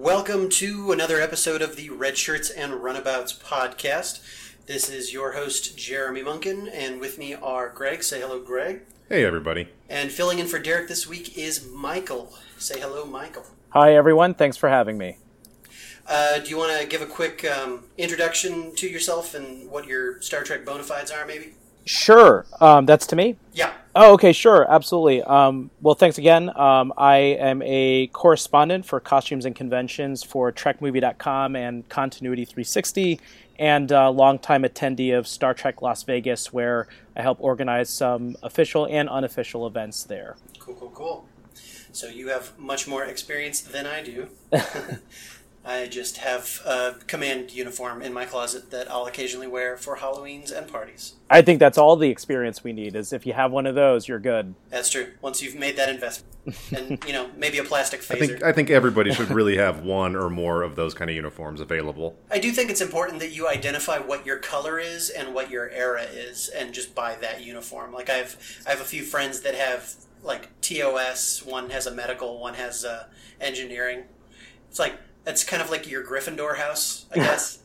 Welcome to another episode of the Red Shirts and Runabouts podcast. This is your host, Jeremy Munkin, and with me are Greg. Say hello, Greg. Hey, everybody. And filling in for Derek this week is Michael. Say hello, Michael. Hi, everyone. Thanks for having me. Uh, do you want to give a quick um, introduction to yourself and what your Star Trek bona fides are, maybe? Sure. Um, that's to me? Yeah. Oh, okay, sure, absolutely. Um, well, thanks again. Um, I am a correspondent for costumes and conventions for TrekMovie.com and Continuity 360, and a longtime attendee of Star Trek Las Vegas, where I help organize some official and unofficial events there. Cool, cool, cool. So you have much more experience than I do. I just have a command uniform in my closet that I'll occasionally wear for Halloweens and parties. I think that's all the experience we need. Is if you have one of those, you're good. That's true. Once you've made that investment, and you know maybe a plastic phaser. I think I think everybody should really have one or more of those kind of uniforms available. I do think it's important that you identify what your color is and what your era is, and just buy that uniform. Like I've I have a few friends that have like TOS. One has a medical. One has uh, engineering. It's like that's kind of like your Gryffindor house, I guess,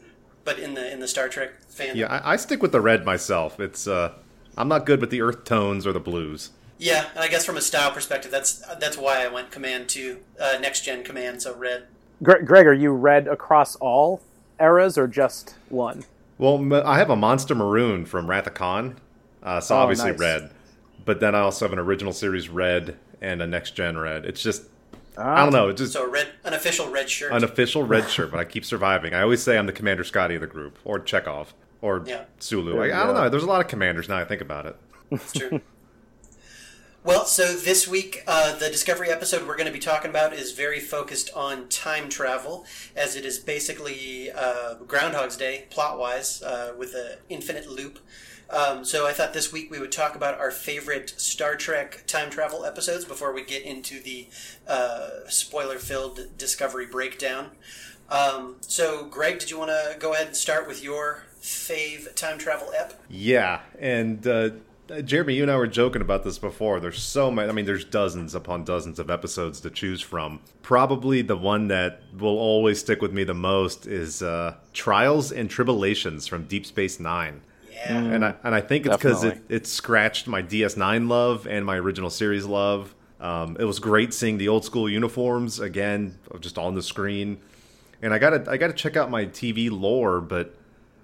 but in the in the Star Trek fan. Yeah, I, I, stick with the red myself. It's uh, I'm not good with the earth tones or the blues. Yeah, and I guess from a style perspective, that's that's why I went command to uh, next gen command, so red. Greg, are you red across all eras or just one? Well, I have a monster maroon from Wrath of Khan, uh, so oh, obviously nice. red. But then I also have an original series red and a next gen red. It's just I don't know. Just so red, an official red shirt. An official red shirt, but I keep surviving. I always say I'm the Commander Scotty of the group, or Chekov, or yeah. Sulu. I, I, don't know. There's a lot of commanders now. I think about it. That's true. well, so this week, uh, the Discovery episode we're going to be talking about is very focused on time travel, as it is basically uh, Groundhog's Day plot wise, uh, with an infinite loop. Um, so I thought this week we would talk about our favorite Star Trek time travel episodes before we get into the uh, spoiler-filled Discovery breakdown. Um, so, Greg, did you want to go ahead and start with your fave time travel ep? Yeah, and uh, Jeremy, you and I were joking about this before. There's so many. I mean, there's dozens upon dozens of episodes to choose from. Probably the one that will always stick with me the most is uh, Trials and Tribulations from Deep Space Nine. Yeah. And I and I think it's because it, it scratched my DS9 love and my original series love. Um, it was great seeing the old school uniforms again, just on the screen. And I gotta I gotta check out my TV lore, but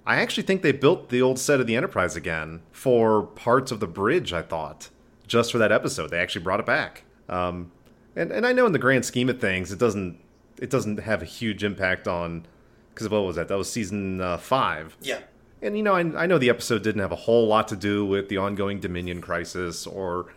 I actually think they built the old set of the Enterprise again for parts of the bridge. I thought just for that episode, they actually brought it back. Um, and and I know in the grand scheme of things, it doesn't it doesn't have a huge impact on because what was that? That was season uh, five. Yeah. And you know, I, I know the episode didn't have a whole lot to do with the ongoing Dominion crisis or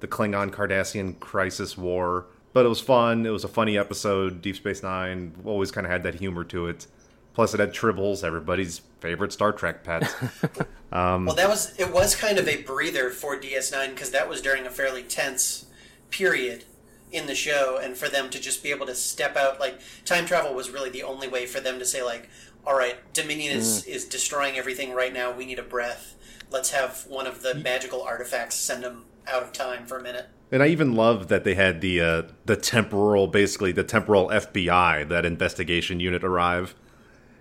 the Klingon Cardassian crisis war, but it was fun. It was a funny episode. Deep Space Nine always kind of had that humor to it. Plus, it had Tribbles, everybody's favorite Star Trek pet. um, well, that was it was kind of a breather for DS9 because that was during a fairly tense period in the show, and for them to just be able to step out, like time travel was really the only way for them to say, like, all right, Dominion is, mm. is destroying everything right now. We need a breath. Let's have one of the magical artifacts send them out of time for a minute. And I even love that they had the uh, the temporal, basically the temporal FBI, that investigation unit arrive,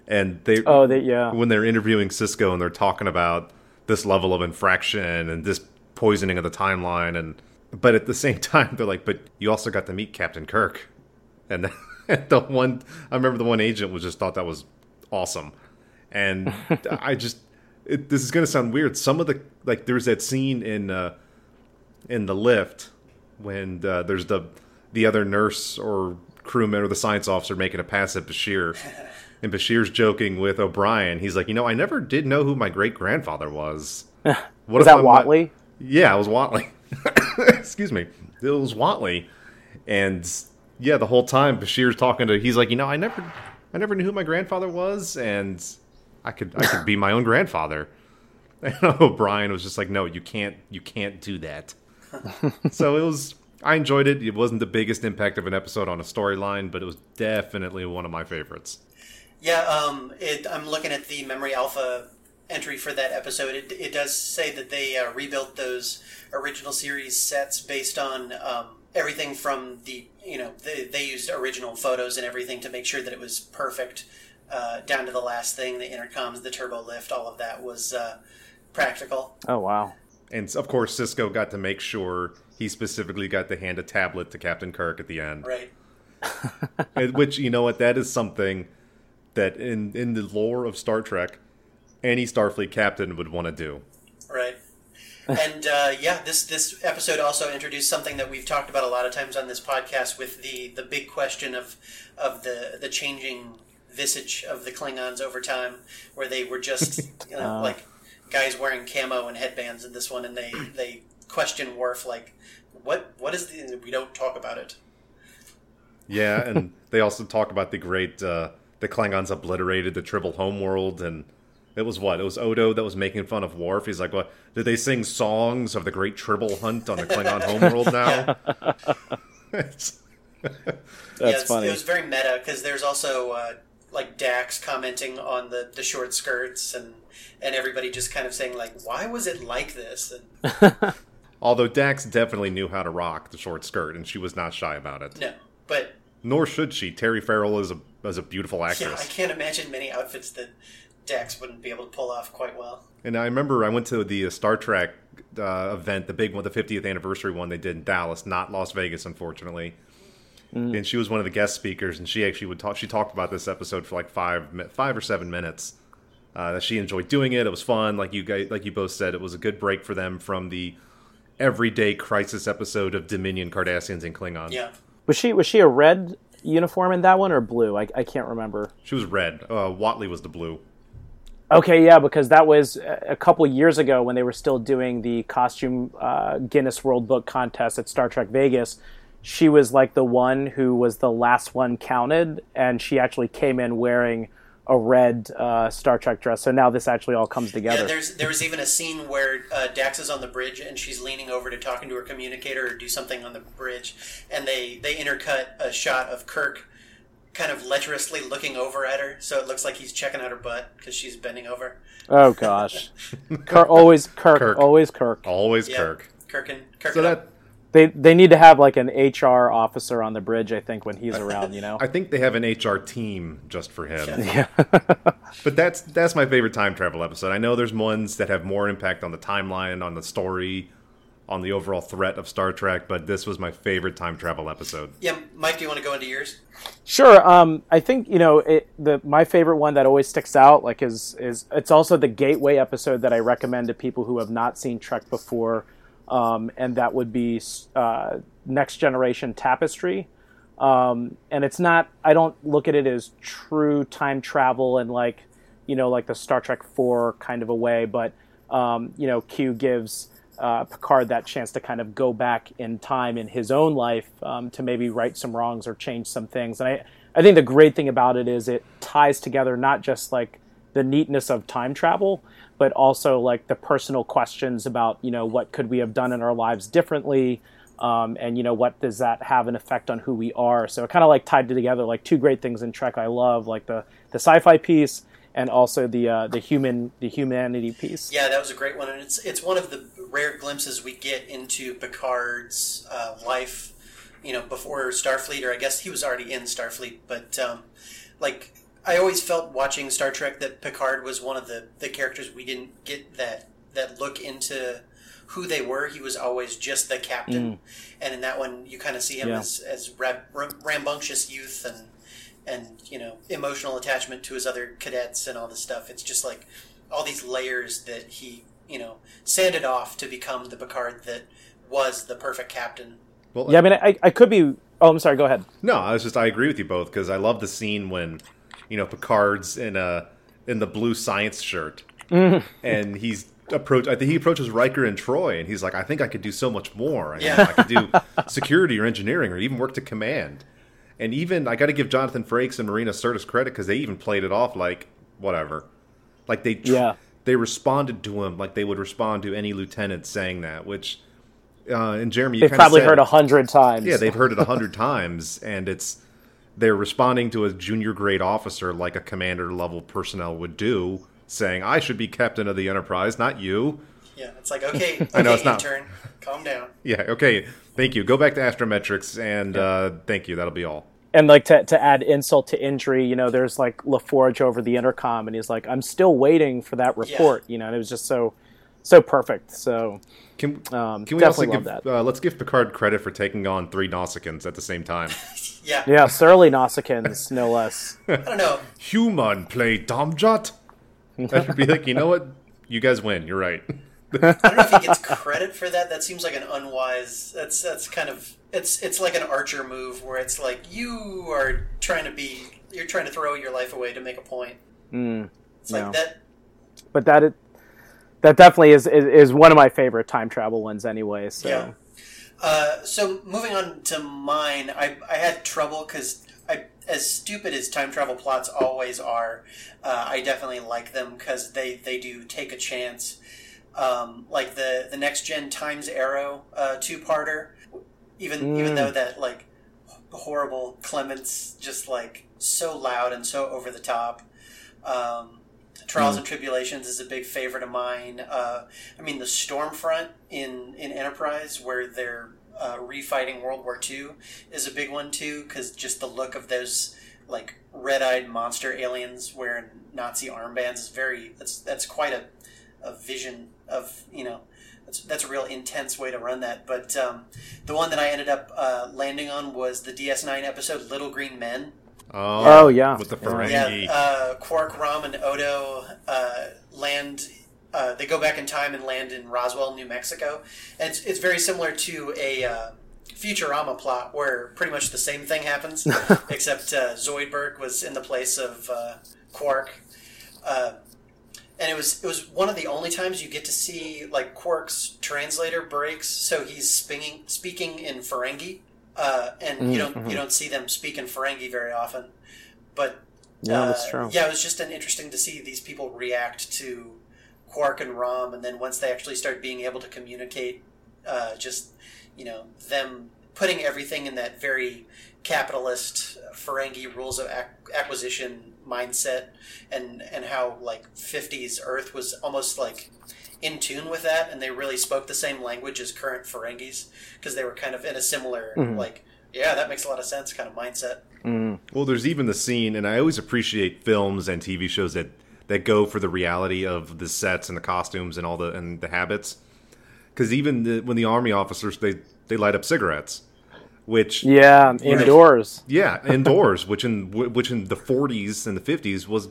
and they oh they yeah when they're interviewing Sisko and they're talking about this level of infraction and this poisoning of the timeline, and but at the same time they're like, but you also got to meet Captain Kirk, and the, the one I remember the one agent was just thought that was awesome. And I just it, this is going to sound weird. Some of the like there's that scene in uh, in the lift when uh, there's the the other nurse or crewman or the science officer making a pass at Bashir. And Bashir's joking with O'Brien. He's like, you know, I never did know who my great grandfather was. What was that Watley? Yeah, it was Watley. Excuse me, it was Watley, and yeah, the whole time Bashir's talking to. He's like, you know, I never, I never knew who my grandfather was, and I could, I could be my own grandfather. And O'Brien was just like, no, you can't, you can't do that. so it was. I enjoyed it. It wasn't the biggest impact of an episode on a storyline, but it was definitely one of my favorites. Yeah, um, it, I'm looking at the Memory Alpha entry for that episode. It, it does say that they uh, rebuilt those original series sets based on um, everything from the you know they, they used original photos and everything to make sure that it was perfect uh, down to the last thing the intercoms the turbo lift all of that was uh, practical Oh wow. And of course, Sisko got to make sure he specifically got to hand a tablet to Captain Kirk at the end. right Which you know what, that is something that in in the lore of Star Trek, any Starfleet captain would want to do. right and uh, yeah this this episode also introduced something that we've talked about a lot of times on this podcast with the the big question of of the the changing visage of the Klingons over time where they were just you know, like guys wearing camo and headbands in this one and they they question Worf like what what is the we don't talk about it. Yeah, and they also talk about the great uh, the Klingons obliterated the Tribble homeworld, and it was what it was Odo that was making fun of Worf. He's like, "What did they sing songs of the great Tribble hunt on the Klingon homeworld now?" It's- That's yeah, funny. it was very meta because there's also uh, like Dax commenting on the, the short skirts and and everybody just kind of saying like why was it like this and Although Dax definitely knew how to rock the short skirt, and she was not shy about it. no but Nor should she. Terry Farrell is a is a beautiful actress. yeah I can't imagine many outfits that Dax wouldn't be able to pull off quite well And I remember I went to the uh, Star Trek uh, event, the big one, the 50th anniversary one they did in Dallas, not Las Vegas, unfortunately. And she was one of the guest speakers, and she actually would talk. She talked about this episode for like five, five or seven minutes. Uh, that she enjoyed doing it. It was fun, like you guys, like you both said. It was a good break for them from the everyday crisis episode of Dominion, Cardassians, and Klingons. yeah Was she was she a red uniform in that one or blue? I, I can't remember. She was red. Uh, Watley was the blue. Okay, yeah, because that was a a couple years ago when they were still doing the costume uh, Guinness World Book contest at Star Trek Vegas. She was like the one who was the last one counted, and she actually came in wearing a red uh, Star Trek dress. So now this actually all comes together. yeah there's there was even a scene where uh, Dax is on the bridge and she's leaning over to talking to her communicator or do something on the bridge and they they intercut a shot of Kirk kind of lecherously looking over at her so it looks like he's checking out her butt because she's bending over oh gosh, Kirk, always Kirk, Kirk. always Kirk. Always Yeah. Kirk. Kirk and Kirk So that They they need to have like an HR officer on the bridge. I think when he's around, you know. I think they have an HR team just for him. Yeah. but that's that's my favorite time travel episode. I know there's ones that have more impact on the timeline, on the story, on the overall threat of Star Trek, but this was my favorite time travel episode. Yeah, Mike, do you want to go into yours? Sure. Um, I think you know it, the my favorite one that always sticks out like is is it's also the gateway episode that I recommend to people who have not seen Trek before, um, and that would be uh, Next Generation Tapestry. Um, and it's not. I don't look at it as true time travel and like you know like the Star Trek Four kind of a way, but um, you know Q gives uh, Picard that chance to kind of go back in time in his own life um, to maybe right some wrongs or change some things. And I, I think the great thing about it is it ties together not just like the neatness of time travel, but also like the personal questions about you know what could we have done in our lives differently. Um, and you know what does that have an effect on who we are? So it kind of like tied together like two great things in Trek I love, like the the sci-fi piece and also the uh, the human the humanity piece. Yeah, that was a great one, and it's it's one of the rare glimpses we get into Picard's uh, life. You know, before Starfleet, or I guess he was already in Starfleet, but um, like I always felt watching Star Trek that Picard was one of the the characters we didn't get that that look into who they were. He was always just the captain, and in that one, you kind of see him Yeah. as as ra- ra- rambunctious youth and and you know emotional attachment to his other cadets and all this stuff. It's just like all these layers that he you know sanded off to become the Picard that was the perfect captain. Well, Yeah, I mean, I, I could be. Oh, I'm sorry. Go ahead. No, I was just I agree with you both because I love the scene when you know Picard's in a in the blue science shirt mm-hmm. and he's approach. I think he approaches Riker and Troi and he's like, I think I could do so much more. I, Yeah. I could do security or engineering or even work to command. And even I got to give Jonathan Frakes and Marina Sirtis credit because they even played it off like whatever, like they tr- Yeah. they responded to him like they would respond to any lieutenant saying that. Which uh, and Jeremy, you They've kinda probably said- heard a hundred times. yeah, they've heard it a hundred times, and it's they're responding to a junior grade officer like a commander level personnel would do, saying, "I should be captain of the Enterprise, not you." Yeah, it's like okay, okay I know it's not- intern, calm down. Yeah, okay, thank you. Go back to astrometrics, and uh, thank you. That'll be all. and like to, to add insult to injury, you know, there's like LaForge over the intercom, and he's like, "I'm still waiting for that report," you know, and it was just so, so perfect. So Can, Um, can we also give love that. uh, let's give Picard credit for taking on three Nausicaans at the same time? Yeah, yeah, surly Nausicaans, no less. I don't know. Human play dom-jot. That should be like, you know what? You guys win. You're right. I don't know if he gets credit for that. That seems like an unwise. That's that's kind of it's it's like an archer move where it's like you are trying to be you're trying to throw your life away to make a point. it's like no. that. But that it, that definitely is, is is one of my favorite time travel ones, anyway. So Yeah. Uh, so moving on to mine, I I had trouble because I as stupid as time travel plots always are, uh, I definitely like them because they they do take a chance. Um, like the the next gen Times Arrow uh, two parter, even even though that like horrible Clemens just like so loud and so over the top. Um, Trials and Tribulations is a big favorite of mine. Uh, I mean, the Stormfront in in Enterprise, where they're uh, refighting World War II, is a big one too. Because just the look of those like red-eyed monster aliens wearing Nazi armbands is very. That's that's quite a, a vision of you know. That's, that's a real intense way to run that. But um, the one that I ended up uh, landing on was the DS9 episode "Little Green Men." Oh, yeah. with the Yeah. Ferengi. Yeah, uh, Quark, Rom, and Odo uh, land. Uh, they go back in time and land in Roswell, New Mexico, and it's, it's very similar to a uh, Futurama plot where pretty much the same thing happens, except uh, Zoidberg was in the place of uh, Quark. Uh, and it was it was one of the only times you get to see like Quark's translator breaks, so he's speaking speaking in Ferengi, uh, and you don't you don't see them speak in Ferengi very often. But Yeah, uh, that's true. Yeah, it was just an interesting to see these people react to Quark and Rom, and then once they actually start being able to communicate, uh, just you know them putting everything in that very capitalist Ferengi rules of ac- acquisition mindset, and and how like '50s Earth was almost like in tune with that, and they really spoke the same language as current Ferengis because they were kind of in a similar mm-hmm. like. Yeah, that makes a lot of sense. Kind of mindset. Mm-hmm. Well, there's even the scene, and I always appreciate films and TV shows that that go for the reality of the sets and the costumes and all the and the habits. Because even the, when the army officers they they light up cigarettes, which yeah, indoors. yeah indoors, which in which in the 40s and the 50s was,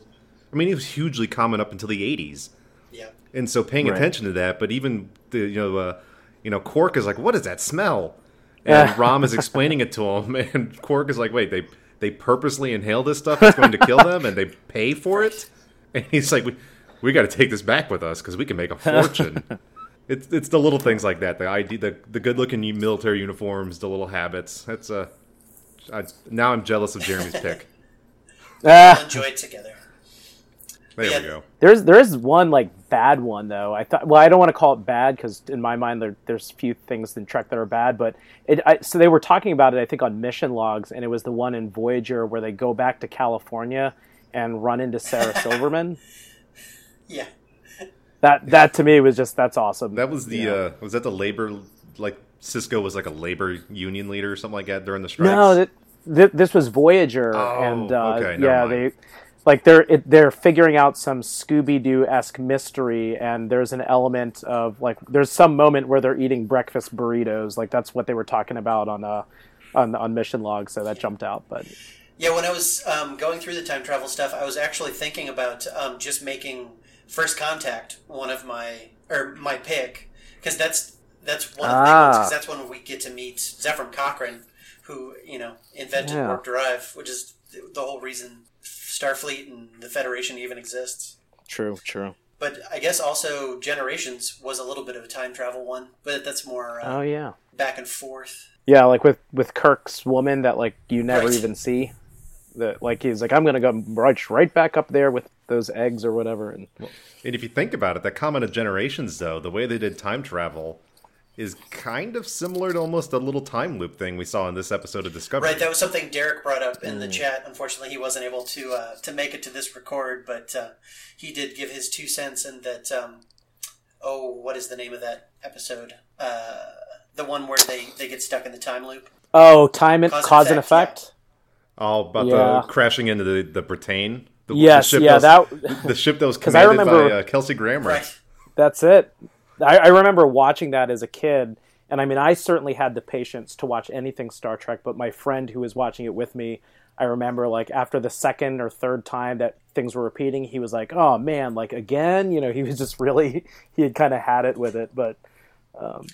I mean, it was hugely common up until the 80s. Yeah. and so paying Right. attention to that. But even the you know uh, you know Quark is like, what is that smell? And Rom is explaining it to him, and Quark is like, wait, they they purposely inhale this stuff that's going to kill them, and they pay for it. And he's like, we, we got to take this back with us because we can make a fortune. It's it's the little things like that, the ID, the the good looking military uniforms, the little habits. That's uh, now I'm jealous of Jeremy's pick. Ah. Enjoy it together. There Yeah. we go. There's there is one like bad one though. I thought well I don't want to call it bad because in my mind there, there's few things in Trek that are bad, but it I, so they were talking about it I think on mission logs and it was the one in Voyager where they go back to California and run into Sarah Silverman. Yeah. That that to me was just that's awesome. That was the Yeah. uh, was that the labor like Sisko was like a labor union leader or something like that during the strikes. No, that, th- this was Voyager, Oh, and uh, okay, never yeah, mind. they like they're it, they're figuring out some Scooby Doo esque mystery, and there's an element of like there's some moment where they're eating breakfast burritos, like that's what they were talking about on uh on on mission log, so that jumped out. But Yeah, when I was um, going through the time travel stuff, I was actually thinking about um, just making First Contact one of my or my pick because that's that's one of the big ones Ah. because that's when we get to meet Zefram Cochrane, who you know invented Yeah. warp drive, which is the whole reason Starfleet and the Federation even exists. true, true. But I guess also Generations was a little bit of a time travel one, but that's more uh, Oh yeah, back and forth. Yeah, like with with Kirk's woman that like you never Right. even see. That like he's like I'm gonna go right right back up there with those eggs or whatever. And And if you think about it, that comment of generations, though, the way they did time travel is kind of similar to almost a little time loop thing we saw in this episode of Discovery. Right, that was something Derek brought up in Mm. the chat. Unfortunately, he wasn't able to uh, to make it to this record, but uh, he did give his two cents. And that, um, oh, what is the name of that episode? Uh, the one where they they get stuck in the time loop. oh, time and Cause cause, and and effect, effect. Oh, about Yeah. the crashing into the the Britannia. The, Yes, the ship yeah, that, was, that- the ship that was 'Cause I commanded remember- by uh, Kelsey Grammer. Right. That's it. I, I remember watching that as a kid, and I mean, I certainly had the patience to watch anything Star Trek. But my friend who was watching it with me, I remember like after the second or third time that things were repeating, he was like, "Oh man, like again." You know, he was just really he had kind of had it with it, but um,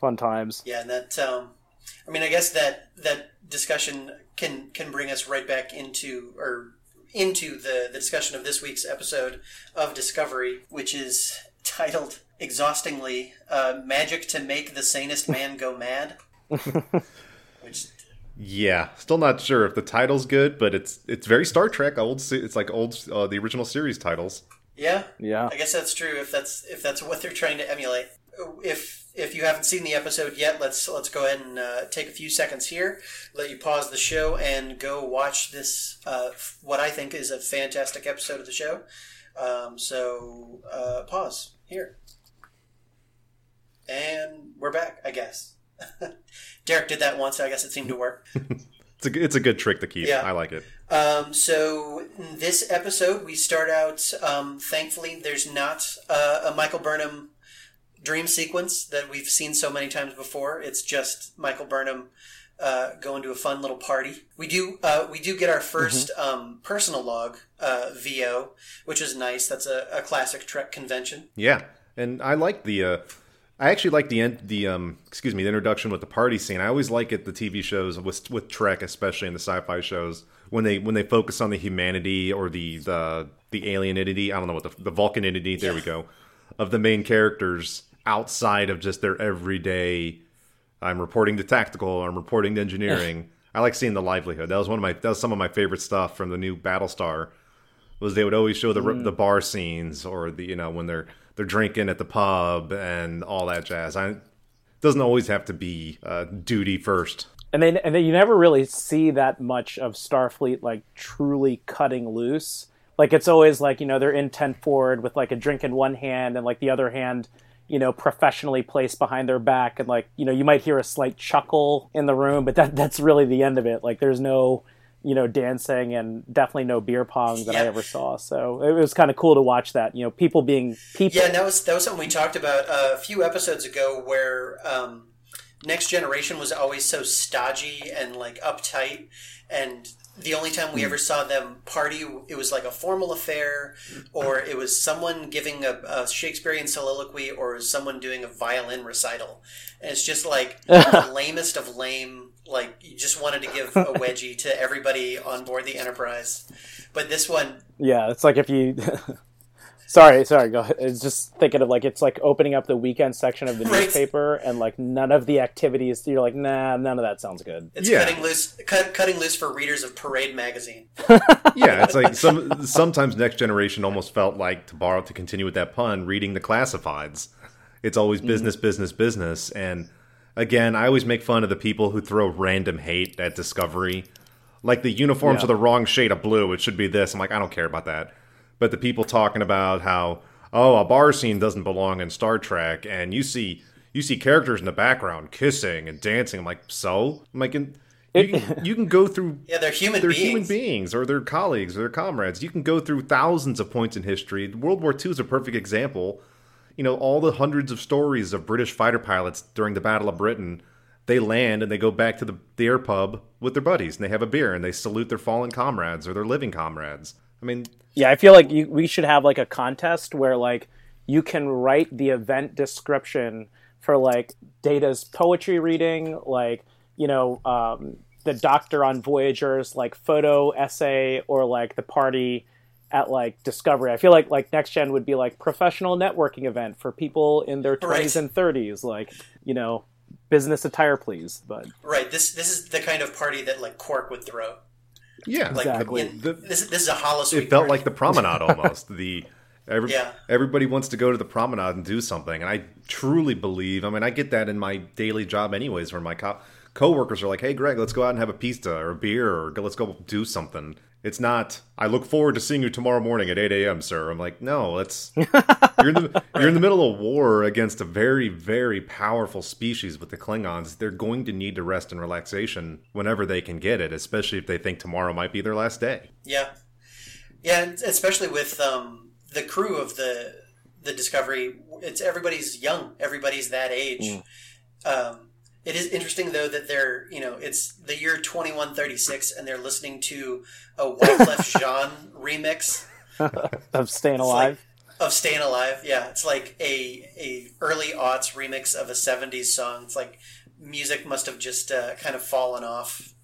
fun times. Yeah, and that. Um, I mean, I guess that that discussion can can bring us right back into or into the the discussion of this week's episode of Discovery, which is titled exhaustingly uh, "Magic to Make the Sanest Man Go Mad." which Yeah, still not sure if the title's good, but it's it's very Star Trek. Old, se- it's like old uh, the original series titles. Yeah, Yeah. I guess that's true. If that's if that's what they're trying to emulate. If if you haven't seen the episode yet, let's let's go ahead and uh, take a few seconds here, let you pause the show, and go watch this. Uh, f- what I think is a fantastic episode of the show. Um, so uh, pause here, and we're back. I guess. Derek did that once. I guess it seemed to work. It's a it's a good trick to keep. Yeah. I like it. Um, so in this episode, we start out. Um, thankfully, there's not uh, a Michael Burnham dream sequence that we've seen so many times before. It's just Michael Burnham uh, going to a fun little party. We do uh, we do get our 1st um, personal log uh, VO, which is nice. That's a, a classic Trek convention. Yeah, and I like the. Uh, I actually like the end, the um excuse me the introduction with the party scene. I always like it the TV shows with with Trek, especially in the sci-fi shows when they when they focus on the humanity or the the the alienity. I don't know what the the Vulcanity. There we go, of the main characters outside of just their everyday. I'm reporting to tactical. I'm reporting to engineering. I like seeing the livelihood. That was one of my that was some of my favorite stuff from the new Battlestar was they would always show the the bar scenes or the you know when they're they're drinking at the pub and all that jazz. I doesn't always have to be uh, duty first. and they and then you never really see that much of Starfleet like truly cutting loose. Like it's always like you know they're in intent forward with like a drink in one hand and like the other hand, you know, professionally placed behind their back, and like you know you might hear a slight chuckle in the room, but that that's really the end of it. Like there's no you know dancing and definitely no beer pong that I ever saw. So it was kind of cool to watch that. You know, people being people. Yeah, and that was that was something we talked about uh, a few episodes ago, where um, Next Generation was always so stodgy and like uptight, and the only time we hmm. ever saw them party, it was like a formal affair, or it was someone giving a, a Shakespearean soliloquy, or someone doing a violin recital, and it's just like the lamest of lame. Like you just wanted to give a wedgie to everybody on board the Enterprise, but this one Yeah, it's like if you. sorry, sorry. Go ahead. It's just thinking of like it's like opening up the weekend section of the Right. newspaper and like none of the activities. You're like, nah, none of that sounds good. it's Yeah. cutting loose, cut, cutting loose for readers of Parade magazine. Yeah, it's like some sometimes Next Generation almost felt like to borrow to continue with that pun, reading the classifieds. It's always mm-hmm. business, business, business, and again, I always make fun of the people who throw random hate at Discovery. Like the uniforms Yeah. are the wrong shade of blue. It should be this. I'm like, I don't care about that. But the people talking about how oh a bar scene doesn't belong in Star Trek, and you see you see characters in the background kissing and dancing. I'm like, so I'm like, in, you can you can go through Yeah, they're human they're beings. human beings or their colleagues or their comrades. You can go through thousands of points in history. World War II is a perfect example. You know, all the hundreds of stories of British fighter pilots during the Battle of Britain, they land and they go back to the, the air pub with their buddies and they have a beer and they salute their fallen comrades or their living comrades. I mean, Yeah, I feel like you, we should have like a contest where like you can write the event description for like Data's poetry reading, like you know um, the Doctor on Voyager's like photo essay, or like the party at like Discovery. I feel like like Next Gen would be like professional networking event for people in their twenties Right. and thirties, like you know business attire, please. But Right. This this is the kind of party that like Quark would throw. Yeah, Like Exactly. in- The- this this is a holosuite. it felt party. like the promenade almost. the every, Yeah. everybody wants to go to the promenade and do something, and I truly believe. I mean, I get that in my daily job, anyways, where my co- coworkers are like, "Hey, Greg, let's go out and have a pizza or a beer, or let's go do something." It's not. I look forward to seeing you tomorrow morning at eight a.m., sir. I'm like, no, let's. you're in the you're in the middle of war against a very very powerful species with the Klingons. They're going to need to rest and relaxation whenever they can get it, especially if they think tomorrow might be their last day. Yeah, yeah, and especially with um, the crew of the the Discovery. It's everybody's young. Everybody's that age. Um, it is interesting though that they're you know it's the year twenty one thirty six and they're listening to a Wyclef Jean remix of staying alive. like- of Staying Alive. Yeah, it's like a a early aughts remix of a '70s song. It's like music must have just uh, kind of fallen off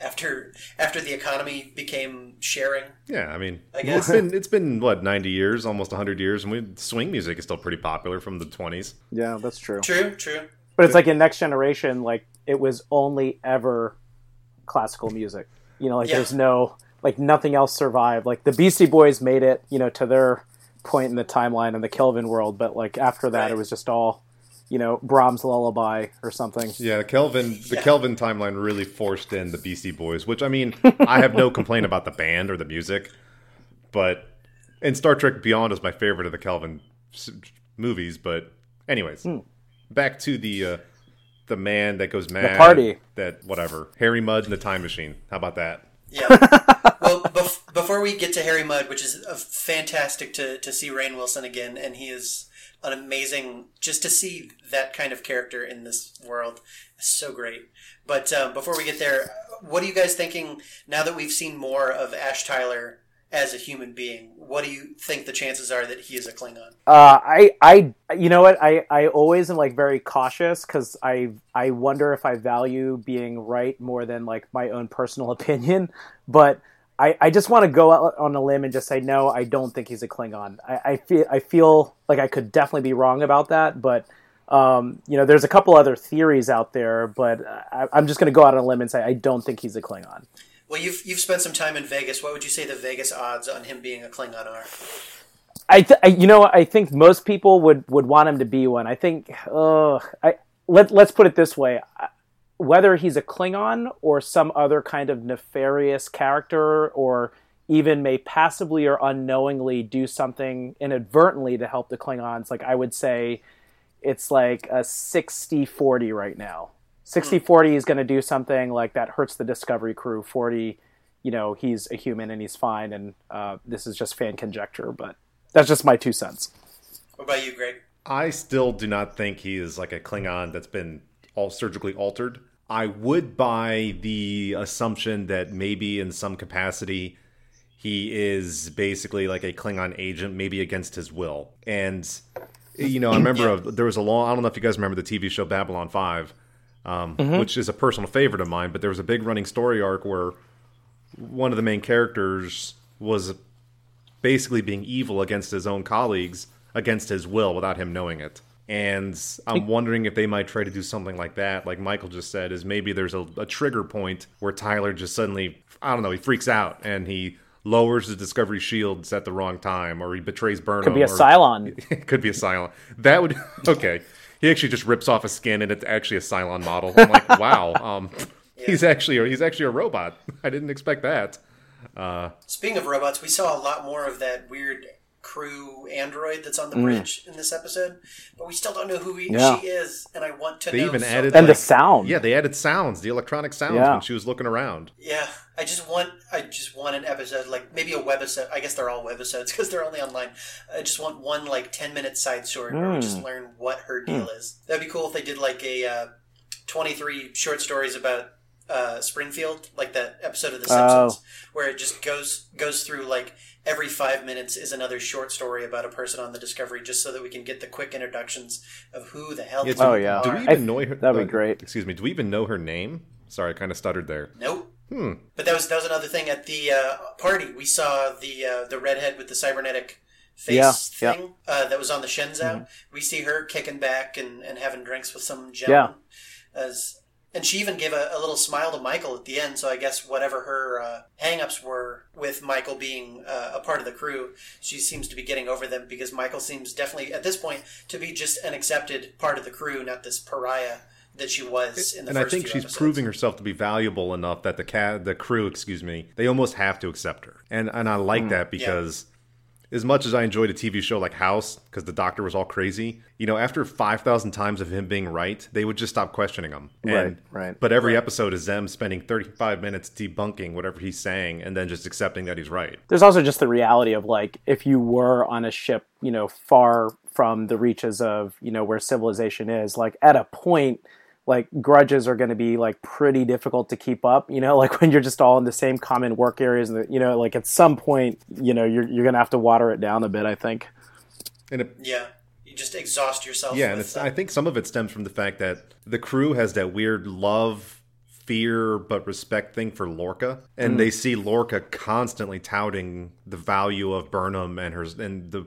after after the economy became sharing. Yeah, I mean, I guess. it's been it's been what ninety years, almost hundred years, and we, swing music is still pretty popular from the twenties. yeah, that's true. True, true. But it's like in Next Generation, like it was only ever classical music. You know, like Yeah. there's no like nothing else survived. Like the Beastie Boys made it, you know, to their point in the timeline in the Kelvin world, but like after that, Right. it was just all, you know, Brahms lullaby or something. Yeah, the Kelvin the Yeah. Kelvin timeline really forced in the Beastie Boys, which I mean, I have no complaint about the band or the music, but and Star Trek Beyond is my favorite of the Kelvin movies. But anyways, hmm. Back to the uh, the man that goes mad, The party. that whatever Harry Mudd and the Time Machine. How about that? Yeah. well, bef- before we get to Harry Mudd, which is uh fantastic to, to see Rainn Wilson again, and he is an amazing, just to see that kind of character in this world is so great. But um, before we get there, what are you guys thinking now that we've seen more of Ash Tyler as a human being? What do you think the chances are that he is a Klingon? Uh, I, I, you know what? I, I always am like very cautious because I, I wonder if I value being right more than like my own personal opinion. But I, I just want to go out on a limb and just say no. I don't think he's a Klingon. I, I feel, I feel like I could definitely be wrong about that. But um, you know, there's a couple other theories out there, but I, I'm just going to go out on a limb and say I don't think he's a Klingon. Well, you've you've spent some time in Vegas. What would you say the Vegas odds on him being a Klingon are? I, th- I you know I think most people would would want him to be one. I think uh, I let let's put it this way. Whether he's a Klingon or some other kind of nefarious character or even may passively or unknowingly do something inadvertently to help the Klingons, like I would say it's like a 60-40 right now. 60-40 is going to do something like that hurts the Discovery crew. 40, you know, he's a human and he's fine and uh, this is just fan conjecture, but that's just my two cents. What about you, Greg? I still do not think he is like a Klingon that's been all surgically altered. I would buy the assumption that maybe in some capacity he is basically like a Klingon agent, maybe against his will. And you know, I remember a, there was a long. I don't know if you guys remember the TV show Babylon Five, um, which is a personal favorite of mine. But there was a big running story arc where one of the main characters was basically being evil against his own colleagues against his will without him knowing it. And I'm wondering if they might try to do something like that, like Michael just said, is maybe there's a, a trigger point where Tyler just suddenly, I don't know, he freaks out and he lowers the Discovery shields at the wrong time, or he betrays Burnham. Could be a or- Cylon. it could be a Cylon. That would okay. He actually just rips off a skin, and it's actually a Cylon model. I'm like, wow. Um, he's actually he's actually a robot. I didn't expect that. Speaking of robots, we saw a lot more of that weird crew android that's on Mm. the bridge in this episode, but we still don't know who he, Yeah. she is, and I want to They know. even so added, bad. And the sound. Yeah, they added sounds, the electronic sounds Yeah. when she was looking around. Yeah, I just want, I just want an episode, like maybe a webisode. I guess they're all webisodes because they're only online. I just want one like ten minute side story where we just Hmm. learn what her deal is. That'd be cool if they did like a uh, twenty three short stories about uh, Springfield, like that episode of The Oh. Simpsons, where it just goes goes through like every five minutes is another short story about a person on the Discovery, just so that we can get the quick introductions of who the hell. Yeah, these Oh, people yeah. Do are. we I- even know her? that'd be uh, great. Excuse me. Do we even know her name? Sorry, I kind of stuttered there. Nope. Hmm. But that was that was another thing at the uh, party. We saw the uh, the redhead with the cybernetic face Yeah, thing Uh, that was on the Shenzhou. We see her kicking back and, and having drinks with some Yeah. As and she even gave a, a little smile to Michael at the end. So I guess whatever her uh, hangups were with Michael being uh, a part of the crew, she seems to be getting over them because Michael seems definitely at this point to be just an accepted part of the crew, not this pariah that she was in the and I think few she's episodes. proving herself to be valuable enough that the cat, the crew, excuse me, they almost have to accept her, and and I Mm, like that because as much as I enjoyed a TV show like House because the Doctor was all crazy, you know, after five thousand times of him being right, they would just stop questioning him. And, Right, right. But every episode is them spending thirty five minutes debunking whatever he's saying and then just accepting that he's right. there's also just the reality of like if you were on a ship you know far from the reaches of you know where civilization is like at a point like grudges are going to be like pretty difficult to keep up you know like when you're just all in the same common work areas and you know like at some point you know you're, you're going to have to water it down a bit i think And it, Yeah, you just exhaust yourself. Yeah, and it's, I think some of it stems from the fact that the crew has that weird love, fear, but respect thing for Lorca, and they mm-hmm. see Lorca constantly touting the value of Burnham and her and the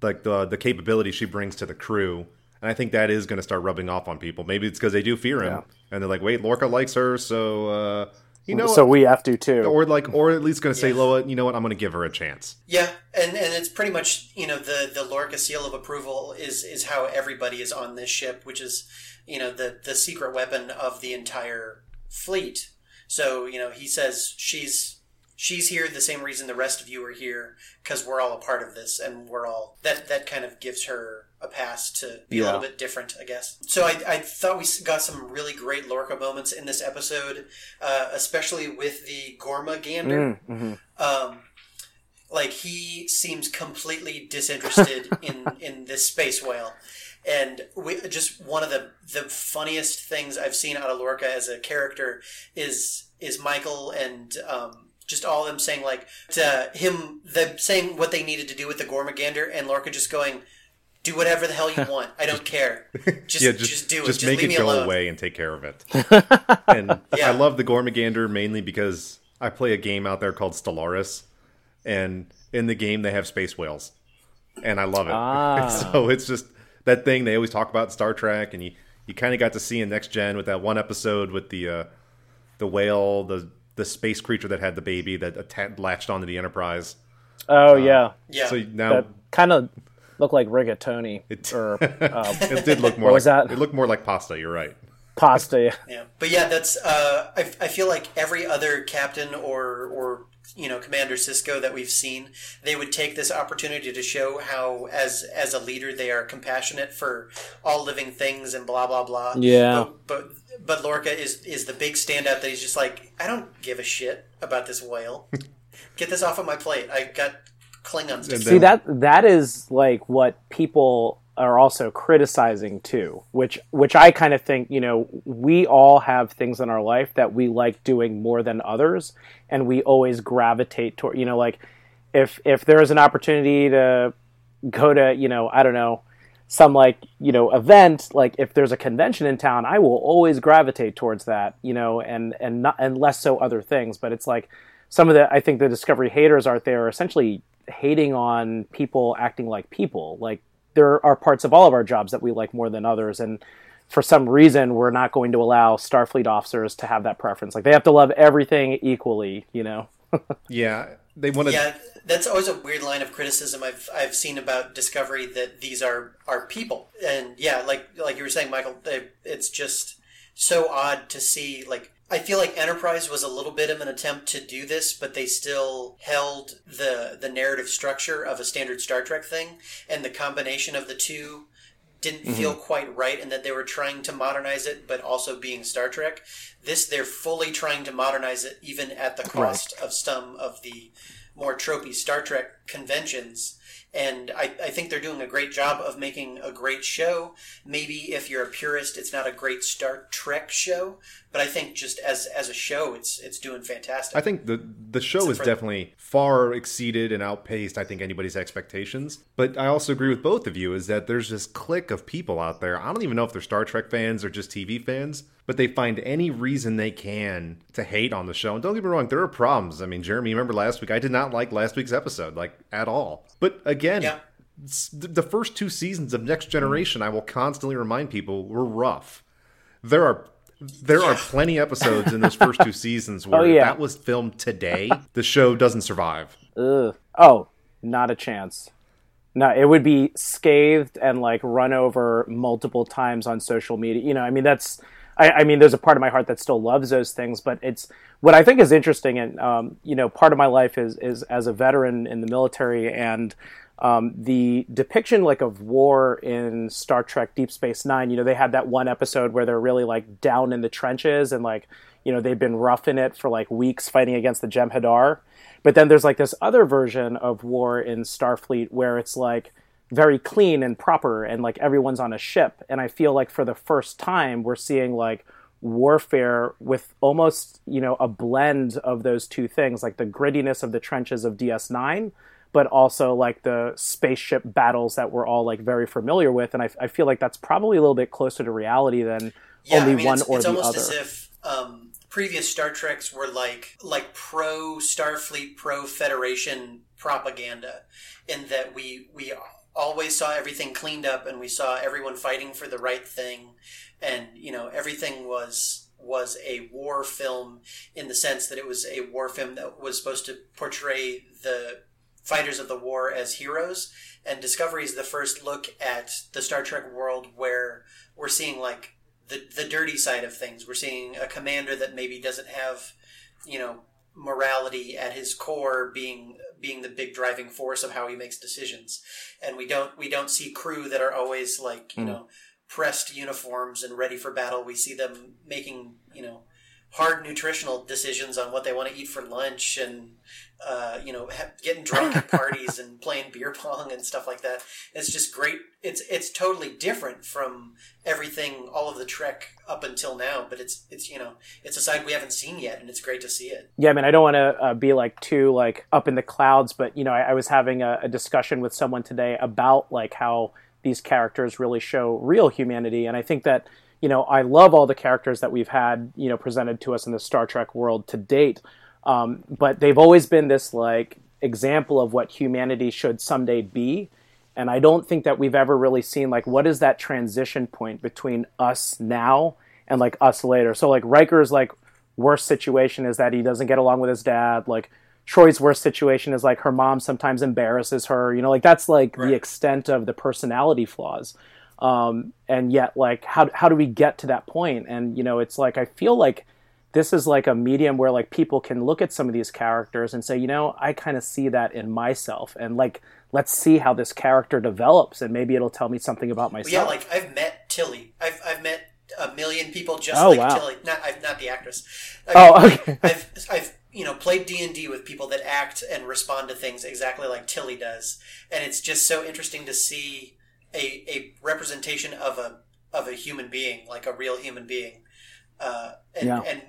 like the the capability she brings to the crew. And I think that is going to start rubbing off on people. Maybe it's because they do fear him, Yeah. and they're like, "Wait, Lorca likes her, so uh, you know." so what? we have to too or like, or at least going to say, Yeah. "Loa, you know what? I'm going to give her a chance." Yeah, and and it's pretty much you know the the Lorca seal of approval is is how everybody is on this ship, which is you know the the secret weapon of the entire fleet. So you know he says she's she's here the same reason the rest of you are here because we're all a part of this and we're all that that kind of gives her a pass to be a little bit different, I guess. So I, I thought we got some really great Lorca moments in this episode, uh, especially with the Gormagander Mhm. um, like he seems completely disinterested in in this space whale and we, just one of the the funniest things I've seen out of Lorca as a character is is Michael and um, just all of them saying like to him them saying what they needed to do with the Gormagander and Lorca just going do whatever the hell you want I don't care just yeah, just, just, do it just just make leave it me go alone away and take care of it. and Yeah. I love the Gormagander mainly because I play a game out there called Stellaris, and in the game they have space whales, and I love it. Ah. so it's just that thing they always talk about in Star Trek, and you you kind of got to see in Next Gen with that one episode with the uh, the whale, the the space creature that had the baby that atta- latched onto the Enterprise. oh yeah yeah So now that kind of looked like rigatoni It- or uh, it did look more What like was that? it looked more like pasta. You're right. pasta Yeah, but yeah, that's. Uh, I, I feel like every other captain or or you know Commander Sisko that we've seen, they would take this opportunity to show how, as as a leader, they are compassionate for all living things and blah blah blah. Yeah. But but, but Lorca is is the big standout that he's just like, I don't give a shit about this whale. Get this off of my plate. I got Klingons. To see. See that that is like what people are also criticizing too, which which I kind of think, you know, we all have things in our life that we like doing more than others and we always gravitate toward, you know, like if if there is an opportunity to go to, you know, I don't know, some like, you know, event, like if there's a convention in town, I will always gravitate towards that, you know, and and not and less so other things, but it's like some of the I think the Discovery haters out there are essentially hating on people acting like people. Like there are parts of all of our jobs that we like more than others, and for some reason we're not going to allow Starfleet officers to have that preference. Like they have to love everything equally, you know. Yeah, they want to. Yeah, that's always a weird line of criticism I've I've seen about Discovery that these are are people, and yeah, like like you were saying, Michael, they, it's just so odd to see. Like I feel like Enterprise was a little bit of an attempt to do this, but they still held the the narrative structure of a standard Star Trek thing, and the combination of the two didn't feel mm-hmm. quite right and that they were trying to modernize it but also being Star Trek. This they're fully trying to modernize it even at the cost of some of the more tropey Star Trek conventions. And I, I think they're doing a great job of making a great show. Maybe if you're a purist, it's not a great Star Trek show, but I think just as as a show, it's it's doing fantastic. I think the the show is definitely far exceeded and outpaced. I think anybody's expectations. But I also agree with both of you is that there's this clique of people out there. I don't even know if they're Star Trek fans or just TV fans, but they find any reason they can to hate on the show. And don't get me wrong, there are problems. I mean, Jeremy, remember last week? I did not like last week's episode, like at all. But again, Yeah. the first two seasons of Next Generation, I will constantly remind people, were rough. There are there are plenty episodes in those first two seasons oh, where Oh, if yeah. that was filmed today, the show doesn't survive. Ugh. Oh, not a chance. No, it would be scathed and like run over multiple times on social media. You know, I mean, that's. I, I mean, there's a part of my heart that still loves those things, but it's what I think is interesting, and um, you know, part of my life is is as a veteran in the military, and um, the depiction like of war in Star Trek Deep Space Nine. You know, they had that one episode where they're really like down in the trenches and like you know they've been roughing it for like weeks fighting against the Jem'Hadar. But then there's like this other version of war in Starfleet where it's like very clean and proper and like everyone's on a ship. And I feel like for the first time we're seeing like warfare with almost, you know, a blend of those two things, like the grittiness of the trenches of DS9, but also like the spaceship battles that we're all like very familiar with. And I, I feel like that's probably a little bit closer to reality than Yeah, only I mean, one it's, or it's the almost other. as if um, previous Star Treks were like like pro Starfleet, pro Federation propaganda, in that we we always saw everything cleaned up and we saw everyone fighting for the right thing, and you know everything was was a war film in the sense that it was a war film that was supposed to portray the fighters of the war as heroes and discovery is the first look at the star trek world where we're seeing like the the dirty side of things. We're seeing a commander that maybe doesn't have, you know, morality at his core being being the big driving force of how he makes decisions. And we don't we don't see crew that are always like, you hmm. know, pressed uniforms and ready for battle. We see them making, you know, hard nutritional decisions on what they want to eat for lunch and uh, you know ha- getting drunk at parties and playing beer pong and stuff like that. It's just great it's it's totally different from everything all of the trek up until now but it's it's you know it's a side we haven't seen yet and it's great to see it. Yeah, I mean, I don't want to uh, be like too like up in the clouds, but you know, I, I was having a, a discussion with someone today about like how these characters really show real humanity, and I think that you know, I love all the characters that we've had you know presented to us in the Star Trek world to date, um, but they've always been this like example of what humanity should someday be. And I don't think that we've ever really seen like what is that transition point between us now and like us later. So like Riker's like worst situation is that he doesn't get along with his dad. Like Troi's worst situation is like her mom sometimes embarrasses her. You know, like that's like Right. the extent of the personality flaws. Um, and yet, like, how how do we get to that point? And you know, it's like I feel like this is like a medium where like people can look at some of these characters and say, you know, I kind of see that in myself, and like let's see how this character develops, and maybe it'll tell me something about myself. yeah like i've met tilly i've, I've met a million people just Oh, like wow. tilly not I've, not the actress I Oh, okay. I've I've you know played D and D with people that act and respond to things exactly like Tilly does, and it's just so interesting to see a a representation of a of a human being, like a real human being. Uh, and Yeah. and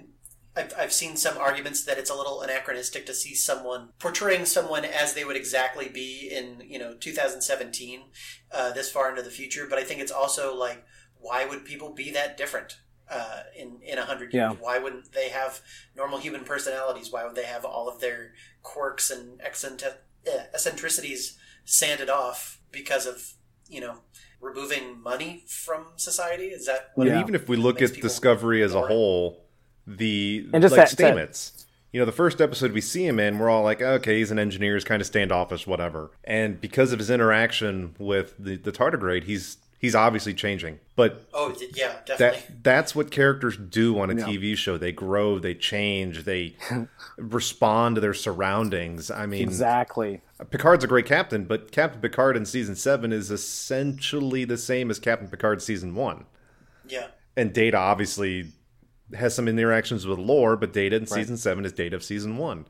I've I've seen some arguments that it's a little anachronistic to see someone portraying someone as they would exactly be in you know 2017, uh, this far into the future. But I think it's also like, why would people be that different? uh, in in a hundred years. Yeah. Why wouldn't they have normal human personalities? Why would they have all of their quirks and eccentricities sanded off because of you know removing money from society? Is that what Yeah. even if we look at Discovery as a whole, the And just like that- that- You know, the first episode we see him in, we're all like, okay, he's an engineer, he's kind of standoffish, whatever. And because of his interaction with the, the tardigrade, he's he's obviously changing. But Oh yeah, definitely. that that's what characters do on a Yeah. TV show. They grow, they change, they respond to their surroundings. I mean, exactly. Picard's a great captain, but Captain Picard in season seven is essentially the same as Captain Picard season one. yeah. And Data obviously has some interactions with Lore, but Data in season seven is Data of season one.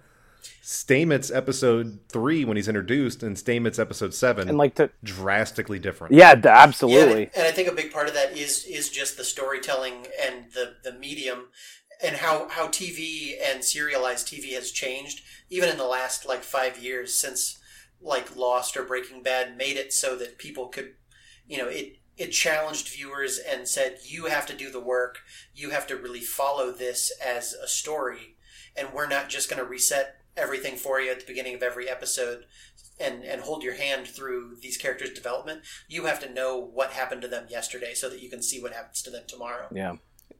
Stamets episode three when he's introduced, and Stamets episode seven, And like to drastically different. yeah, d- Yeah, absolutely. and, and I think a big part of that is is just the storytelling and the the medium and how how TV and serialized TV has changed even in the last like 5 years since like Lost or Breaking Bad made it so that people could you know it it challenged viewers and said, you have to do the work. You have to really follow this as a story. And we're not just going to reset everything for you at the beginning of every episode and, and hold your hand through these characters' development. You have to know what happened to them yesterday so that you can see what happens to them tomorrow. Yeah.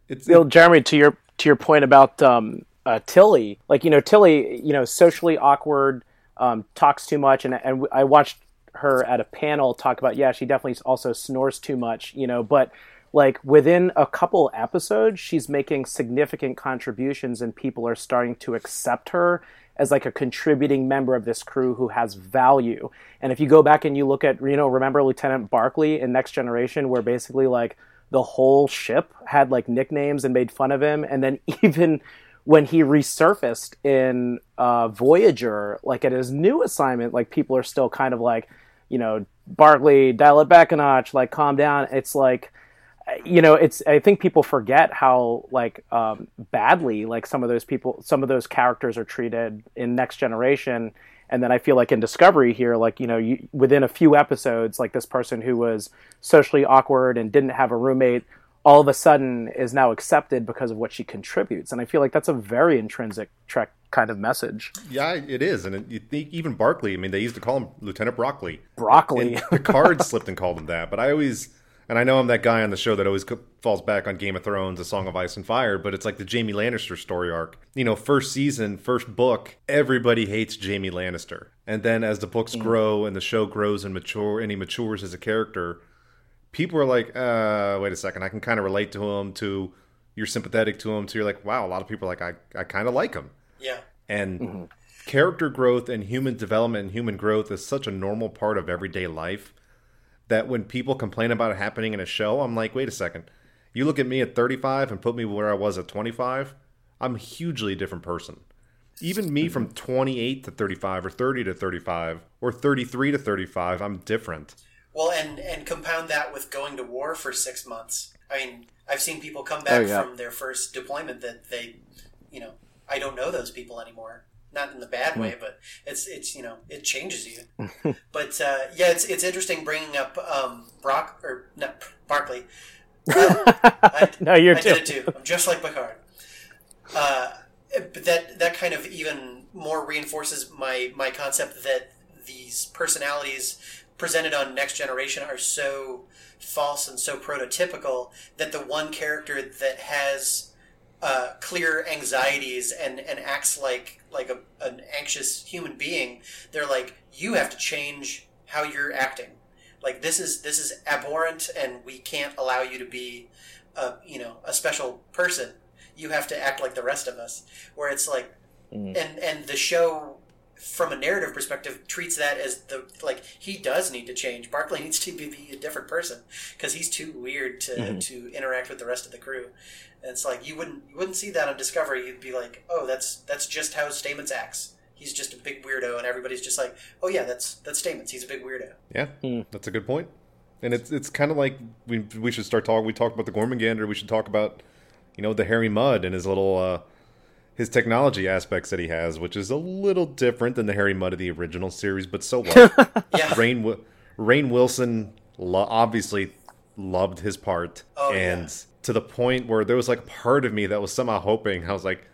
It's Bill, Jeremy, to your to your point about um, uh, Tilly, like you know, Tilly, you know, socially awkward, um, talks too much, and and I watched her at a panel talk about yeah, she definitely also snores too much, you know, but like within a couple episodes, she's making significant contributions, and people are starting to accept her as like a contributing member of this crew who has value. And if you go back and you look at, you know, remember Lieutenant Barclay in Next Generation, where basically like the whole ship had like nicknames and made fun of him, and then even when he resurfaced in uh, Voyager, like at his new assignment, like people are still kind of like, you know, Barclay, dial it back a notch, like calm down. It's like, you know, it's. I think people forget how like um, badly like some of those people, some of those characters are treated in Next Generation, and then I feel like in Discovery here, like you know, you, within a few episodes, like this person who was socially awkward and didn't have a roommate, all of a sudden is now accepted because of what she contributes, and I feel like that's a very intrinsic Trek kind of message. yeah, it is, and it, you think even Barclay. I mean, they used to call him Lieutenant Broccoli. Broccoli. And Picard slipped and called him that, but I always, and I know I'm that guy on the show that always co- falls back on Game of Thrones, A Song of Ice and Fire, but it's like the Jamie Lannister story arc. You know, first season, first book, everybody hates Jamie Lannister, and then as the books grow and the show grows and mature, and he matures as a character, people are like, uh, wait a second, I can kind of relate to him. To you're sympathetic to him. To you're like, wow, a lot of people are like, I, I kind of like him Yeah. and character growth and human development and human growth is such a normal part of everyday life that when people complain about it happening in a show, I'm like, wait a second. You look at me at 35 and put me where I was at 25, I'm a hugely different person. Even me from 28 to 35 or 30 to 35 or 33 to 35, I'm different. Well, and and compound that with going to war for six months. I mean, I've seen people come oh, back Oh, yeah. from their first deployment that they, you know, I don't know those people anymore. Not in the bad way, but it's it's you know it changes you. but uh, yeah, it's it's interesting bringing up um, Brock or not Barclay. Uh, I, No, you're I too. did it too. I'm just like Picard. Uh, but that that kind of even more reinforces my my concept that these personalities presented on Next Generation are so false and so prototypical that the one character that has uh, clear anxieties and, and acts like like a, an anxious human being, they're like, you have to change how you're acting. Like this is this is abhorrent, and we can't allow you to be, a, you know, a special person. You have to act like the rest of us. Where it's like, mm-hmm. and and the show from a narrative perspective treats that as the like he does need to change. Barclay needs to be a different person because he's too weird to mm-hmm. to interact with the rest of the crew. And it's like you wouldn't you wouldn't see that on Discovery. You'd be like, oh, that's that's just how Stamets acts. He's just a big weirdo, and everybody's just like, oh yeah, that's that's Stamets. He's a big weirdo. Yeah, that's a good point. And it's it's kind of like we we should start talking. We talked about the Gormagander. We should talk about you know the Harry Mudd and his little uh, his technology aspects that he has, which is a little different than the Harry Mudd of the original series, but so what? Yeah, Rainn Rainn Wilson lo- obviously loved his part, Oh, and yeah. To the point where there was like a part of me that was somehow hoping I was like,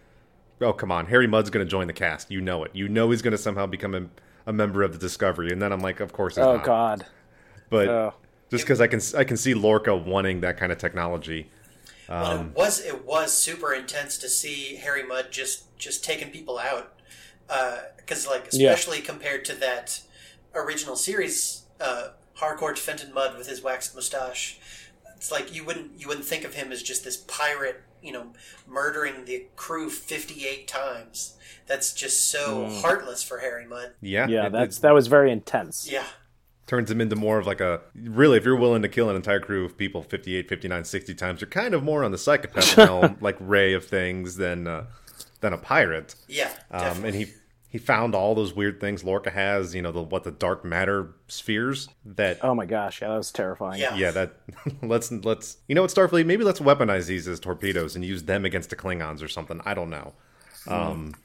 "Oh come on, Harry Mudd's going to join the cast. You know it. You know he's going to somehow become a, a member of the Discovery." And then I'm like, "Of course he's Oh not." God. But Oh. just because I can I can see Lorca wanting that kind of technology. Well, Um, it was it was super intense to see Harry Mudd just just taking people out because like Yeah. especially compared to that original series uh, Harcourt Fenton Mudd with his waxed mustache. It's like you wouldn't you wouldn't think of him as just this pirate, you know, murdering the crew fifty eight times. That's just so heartless for Harry Mudd. Yeah, Yeah, it- that's it that was very intense. Yeah, turns him into more of like a really. If you're willing to kill an entire crew of people 58, 59, 60 times, you're kind of more on the psychopath realm, like Ray of things than uh, than a pirate. yeah, Um, and he he found all those weird things Lorca has. You know, the what the dark matter spheres that. Oh my gosh, yeah, that was terrifying. yeah, Yeah, that let's let's you know what Starfleet maybe let's weaponize these as torpedoes and use them against the Klingons or something. I don't know. Um,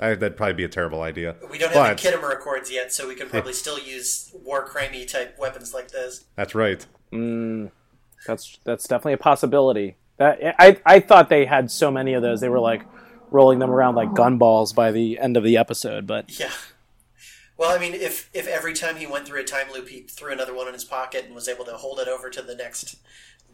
I, that'd probably be a terrible idea. We don't have But- the Khitomer Accords yet, so we can probably still use war crimey type weapons like this. That's right. That's that's definitely a possibility. That I I thought they had so many of those. They were like rolling them around like gunballs by the end of the episode. But Yeah. Well, I mean, if if every time he went through a time loop, he threw another one in his pocket and was able to hold it over to the next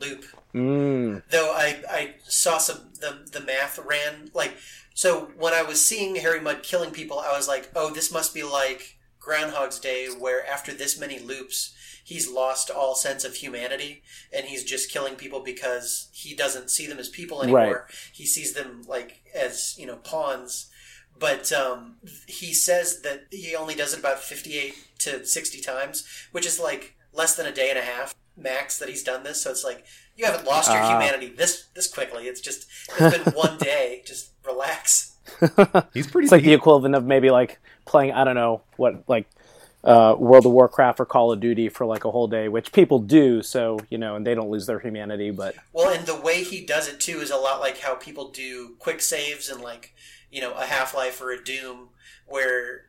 loop. mm, Though I I saw some the the math ran like so when I was seeing Harry Mudd killing people, I was like, oh, this must be like Groundhog's Day, where after this many loops, he's lost all sense of humanity and he's just killing people because he doesn't see them as people anymore. He sees them like as you know pawns. But um, he says that he only does it about fifty-eight to sixty times, which is like less than a day and a half max that he's done this. So it's like you haven't lost your Ah. humanity this this quickly. It's just it's been one day. Just relax. He's pretty. it's like the equivalent of maybe like playing I don't know what like uh, World of Warcraft or Call of Duty for like a whole day, which people do. So you know, and they don't lose their humanity. But Well, and the way he does it too is a lot like how people do quick saves and like you know a Half Life or a Doom, where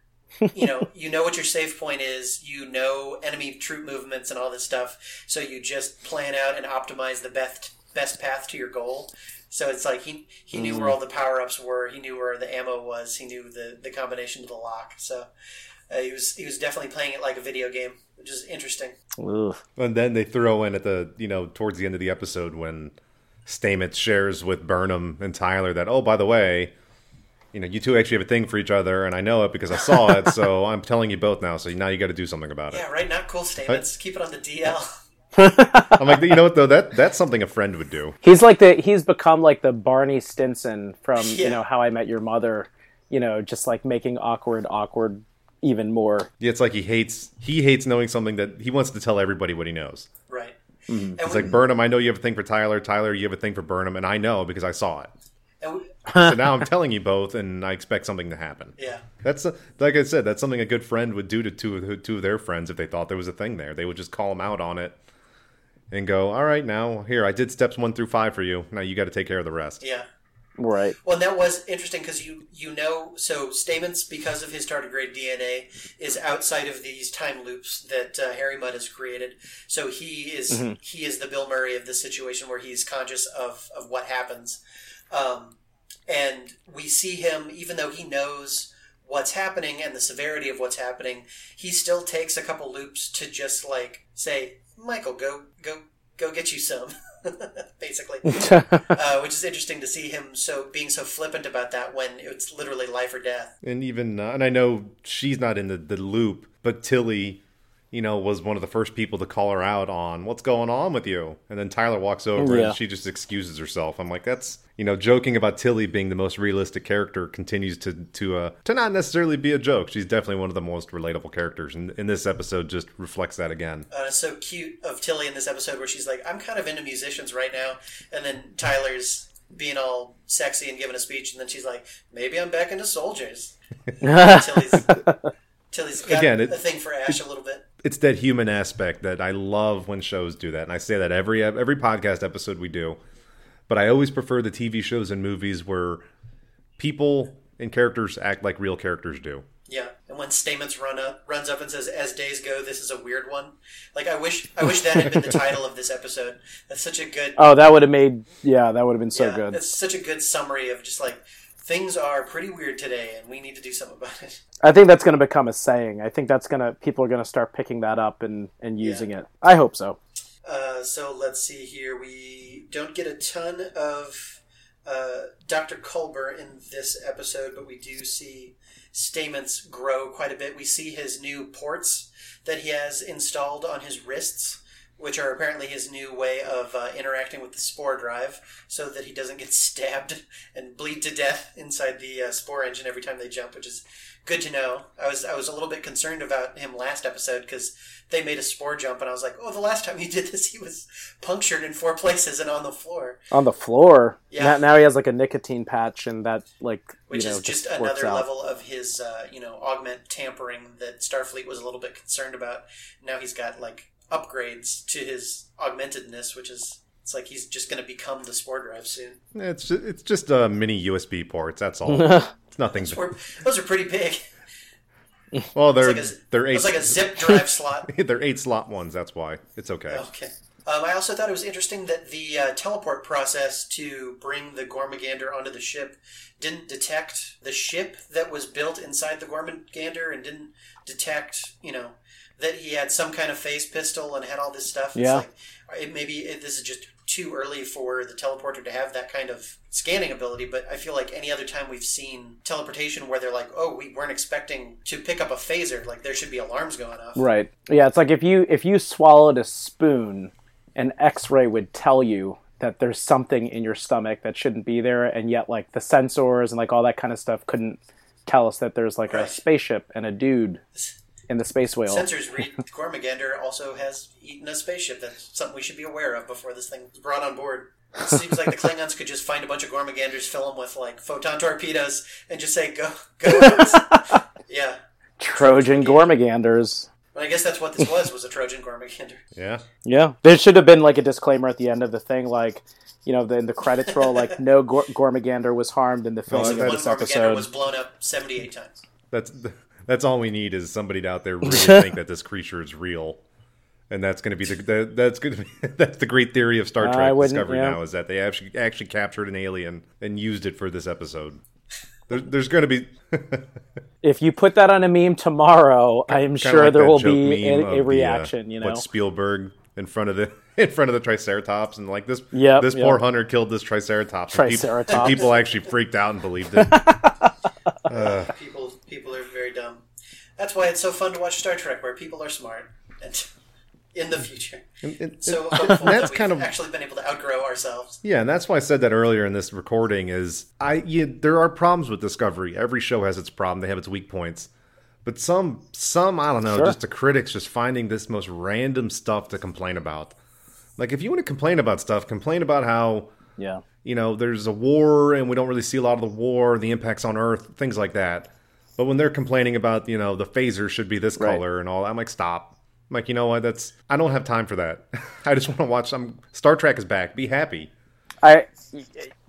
you know you know what your save point is, you know enemy troop movements and all this stuff, so you just plan out and optimize the best best path to your goal. So it's like he he knew where all the power ups were, he knew where the ammo was, he knew the the combination to the lock. So uh, he was he was definitely playing it like a video game, which is interesting. ugh. And then they throw in at the you know towards the end of the episode when Stamets shares with Burnham and Tyler that oh by the way, you know you two actually have a thing for each other and I know it because I saw it so I'm telling you both now so now you got to do something about it. Yeah, right. Not cool Stamets. Keep it on the DL. I'm like you know what though that that's something a friend would do. he's like the he's become like the Barney Stinson from Yeah. you know How I Met Your Mother. You know, just like making awkward awkward even more. Yeah, it's like he hates he hates knowing something that he wants to tell everybody what he knows. Right. And It's we- like Burnham, I know you have a thing for Tyler. Tyler, you have a thing for Burnham, and I know because I saw it. we- So now I'm telling you both, and I expect something to happen. yeah. That's uh, like I said. That's something a good friend would do to two two of their friends if they thought there was a thing there. They would just call them out on it and go, "All right, now here I did steps one through five for you. Now you got to take care of the rest." Yeah. Right. Well, and that was interesting because you you know so Stamets because of his tardigrade DNA is outside of these time loops that uh, Harry Mudd has created. So he is he is the Bill Murray of this situation where he's conscious of of what happens, um, and we see him even though he knows what's happening and the severity of what's happening, he still takes a couple loops to just like say, Michael, go go go get you some, basically uh, which is interesting to see him so being so flippant about that when it's literally life or death. And even uh, and I know she's not in the, the loop, but Tilly, you know, was one of the first people to call her out on what's going on with you. And then Tyler walks over Yeah. and she just excuses herself. I'm like, that's you know, joking about Tilly being the most realistic character continues to to uh, to not necessarily be a joke. She's definitely one of the most relatable characters, and in this episode just reflects that again. Uh, so cute of Tilly in this episode where she's like, "I'm kind of into musicians right now," and then Tyler's being all sexy and giving a speech, and then she's like, "Maybe I'm back into soldiers." Tilly's Tilly's got Again, it- a thing for Ash a little bit. It's that human aspect that I love when shows do that, and I say that every every podcast episode we do. But I always prefer the TV shows and movies where people and characters act like real characters do. Yeah, and when Stamets run up, runs up and says, "As days go, this is a weird one." Like I wish, I wish that had been the title of this episode. That's such a good. Oh, that would have made yeah, that would have been so yeah, good. It's such a good summary of just like things are pretty weird today, and we need to do something about it. I think that's going to become a saying. I think that's going to people are going to start picking that up and and using it. I hope so. Uh, so let's see here. We don't get a ton of uh, Dr. Culber in this episode, but we do see Stamets grow quite a bit. We see his new ports that he has installed on his wrists, which are apparently his new way of uh, interacting with the spore drive so that he doesn't get stabbed and bleed to death inside the uh, spore engine every time they jump, which is good to know. I was I was a little bit concerned about him last episode because they made a spore jump, and I was like, oh, the last time he did this, he was punctured in four places and on the floor, On the floor. Yeah. Now, now he has like a nicotine patch, and that like which you know is just just another level of his uh, you know augment tampering that Starfleet was a little bit concerned about. Now he's got like upgrades to his augmentedness, which is. It's like he's just going to become the spore drive soon. It's just, it's just uh, mini USB ports. That's all. it's nothing. Or- Those are pretty big. Well, they're It's like a, they're eight It's like a zip drive slot. they're eight slot ones. That's why it's okay. Okay. Um, I also thought it was interesting that the uh, teleport process to bring the Gormagander onto the ship didn't detect the ship that was built inside the Gormagander and didn't detect, you know, that he had some kind of phase pistol and had all this stuff. Yeah. It's like, it, maybe it, this is just too early for the teleporter to have that kind of scanning ability, but I feel like any other time we've seen teleportation where they're like, oh, we weren't expecting to pick up a phaser, like there should be alarms going off. Right. Yeah, it's like if you if you swallowed a spoon, an X-ray would tell you that there's something in your stomach that shouldn't be there, and yet like the sensors and like all that kind of stuff couldn't tell us that there's like Right. a spaceship and a dude in the space whale. Sensors read Gormagander also has eaten a spaceship. That's something we should be aware of before this thing is brought on board. It seems like the Klingons could just find a bunch of Gormaganders, fill them with like photon torpedoes, and just say, "Go, go." yeah, Trojan Gormaganders. but I guess that's what this was: was a Trojan Gormagander. Yeah. Yeah, there should have been like a disclaimer at the end of the thing, like you know, the, in the credits roll, like no Gor- Gormagander was harmed in the filming that- of One this Gormagander episode. was blown up seventy-eight times. That's that's all we need is somebody out there really think that this creature is real, and that's going to be the that, that's going to be that's the great theory of Star Trek wouldn't, Discovery yeah. now is that they actually actually captured an alien and used it for this episode. There, there's going to be If you put that on a meme tomorrow, I am sure like there will be meme a, of a the, uh, reaction. you know, what Spielberg in front of the in front of the Triceratops and like this Yep, this yep. poor hunter killed this Triceratops. and people- Triceratops. and people actually freaked out and believed it. People, people are very dumb. That's why it's so fun to watch Star Trek, where people are smart and in the future. And- and- So and that's that kind of actually been able to outgrow ourselves. Yeah, and that's why I said that earlier in this recording. Is I you, there are problems with Discovery. Every show has its problem. They have its weak points, but some some I don't know. Sure. Just the critics just finding this most random stuff to complain about. Like if you want to complain about stuff, complain about how yeah, you know there's a war and we don't really see a lot of the war, the impacts on Earth, things like that. But when they're complaining about you know the phaser should be this Right. color and all, I'm like stop. I'm like you know what? That's I don't have time for that. I just want to watch some Star Trek is back. Be happy. I,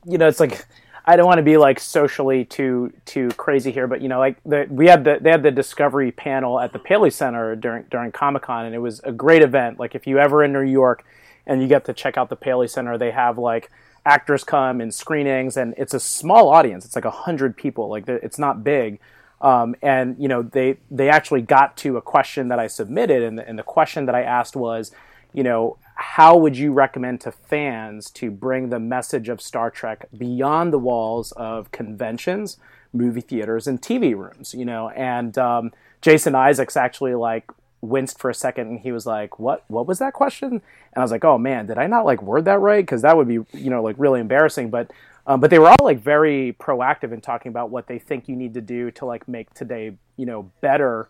you know, it's like I don't want to be like socially too too crazy here, but you know, like the, we had the they had the Discovery panel at the Paley Center during during Comic Con, and it was a great event. Like if you ever in New York and you get to check out the Paley Center, they have like actors come and screenings, and it's a small audience. It's like a hundred people. Like it's not big. Um, and you know they they actually got to a question that I submitted, and the, and the question that I asked was, you know, how would you recommend to fans to bring the message of Star Trek beyond the walls of conventions, movie theaters, and TV rooms? You know, and um, Jason Isaacs actually like winced for a second, and he was like, "What? What was that question?" And I was like, "Oh man, did I not like word that right? Because that would be you know like really embarrassing." But um, but they were all like very proactive in talking about what they think you need to do to like make today you know better.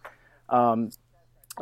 Um,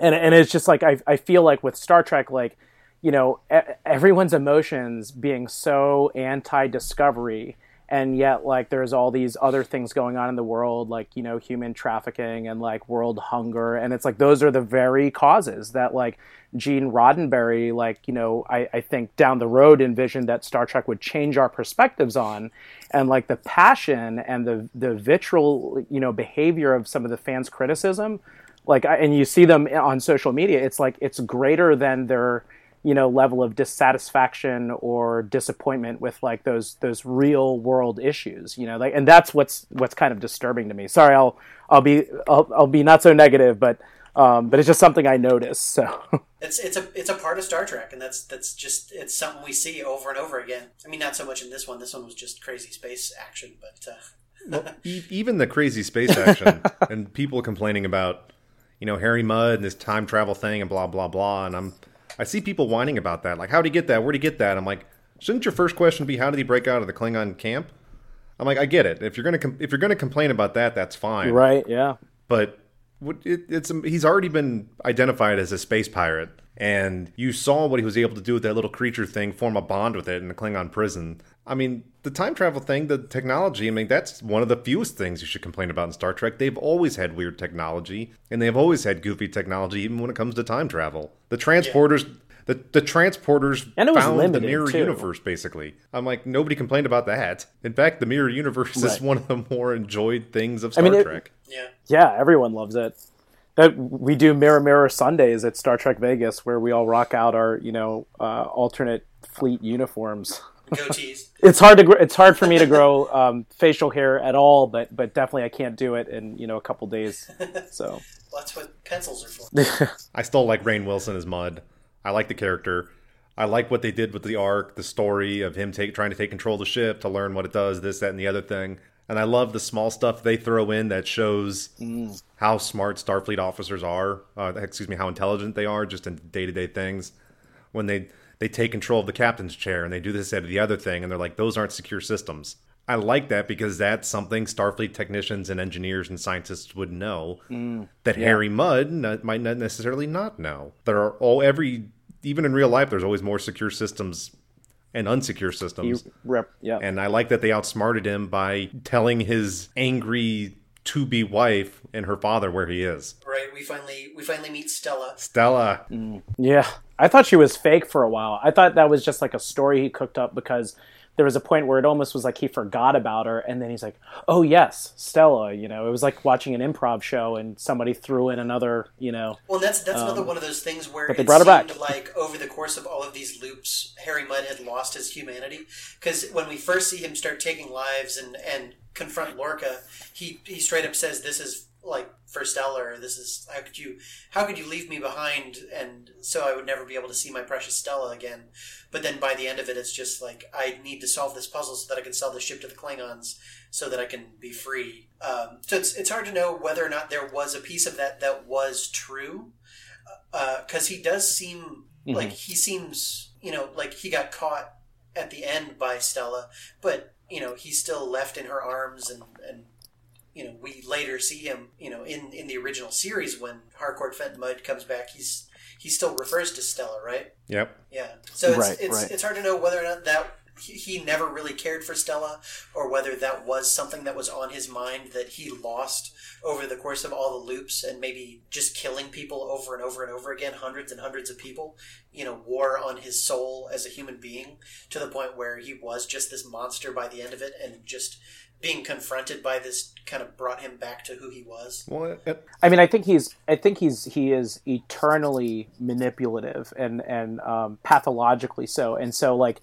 and and it's just like I I feel like with Star Trek like you know everyone's emotions being so anti-discovery and yet like there's all these other things going on in the world like you know human trafficking and like world hunger and it's like those are the very causes that like Gene Roddenberry like you know I, I think down the road envisioned that Star Trek would change our perspectives on and like the passion and the the vitriol you know behavior of some of the fans criticism like I- and you see them on social media it's like it's greater than their you know level of dissatisfaction or disappointment with like those those real world issues you know like and that's what's what's kind of disturbing to me sorry i'll i'll be i'll, I'll be not so negative but um but it's just something i notice so It's it's a it's a part of Star Trek, and that's that's just it's something we see over and over again. I mean, not so much in this one. This one was just crazy space action, but uh, E- even the crazy space action and people complaining about you know harry mudd and this time travel thing and blah blah blah and i'm i see people whining about that like how'd he get that? Where'd he get that? I'm like shouldn't your first question be how did he break out of the klingon camp? I'm like i get it. If you're gonna com- if you're gonna complain about that that's fine. Right yeah. But it, it's he's already been identified as a space pirate and you saw what he was able to do with that little creature thing form a bond with it in the klingon prison i mean the time travel thing the technology i mean that's one of the fewest things you should complain about in star trek. They've always had weird technology and they've always had goofy technology even when it comes to time travel. The transporters The, the transporters And it was found the mirror too. universe basically. I'm like nobody complained about that. In fact the mirror universe is one of the more enjoyed things of star mean, it- trek. Yeah, yeah everyone loves it. That we do Mirror Mirror Sundays at Star Trek Vegas, where we all rock out our you know uh, alternate fleet uniforms. Goatees. it's hard to gr- it's hard for me to grow um, facial hair at all, but but definitely I can't do it in you know a couple days. So well, that's what pencils are for. I still like Rainn Wilson as Mudd. I like the character. I like what they did with the arc, the story of him take, trying to take control of the ship to learn what it does, this, that, and the other thing. And I love the small stuff they throw in that shows Mm. how smart Starfleet officers are. Uh, excuse me, how intelligent they are just in day to day things. When they they take control of the captain's chair and they do this, that, or the other thing, and they're like, those aren't secure systems. I like that because that's something Starfleet technicians and engineers and scientists would know mm, that Harry Mudd n- might not necessarily not know. There are all every even in real life, there's always more secure systems and unsecure you systems. rep, yeah. And I like that they outsmarted him by telling his angry to be wife and her father where he is. Right. We finally we finally meet Stella. Stella. Mm, yeah, I thought she was fake for a while. I thought that was just like a story he cooked up because there was a point where it almost was like he forgot about her, and then he's like, "Oh yes, Stella." You know, it was like watching an improv show and somebody threw in another. You know, Well, that's that's another one of those things where Um, but they it brought her back. like over the course of all of these loops, Harry Mudd had lost his humanity. Because when we first see him start taking lives and and confront Lorca, he he straight up says, "This is like for Stella. This is how could you how could you leave me behind and so I would never be able to see my precious Stella again." But then by the end of it, it's just like I need to solve this puzzle so that I can sell the ship to the Klingons so that I can be free. Um, so it's it's hard to know whether or not there was a piece of that that was true uh, uh, because he does seem mm-hmm. like he seems you know like he got caught at the end by Stella, but you know he's still left in her arms and and you know we later see him you know in in the original series when Harcourt Fenton Mudd comes back he's he still refers to Stella right Yep. yeah so it's Right, it's, right. it's hard to know whether or not that he, he never really cared for Stella or whether that was something that was on his mind that he lost over the course of all the loops and maybe just killing people over and over and over again hundreds and hundreds of people you know wore on his soul as a human being to the point where he was just this monster by the end of it and just being confronted by this kind of brought him back to who he was Well, it, I mean, I think he's, I think he's, he is eternally manipulative and and um, pathologically so. And so, like,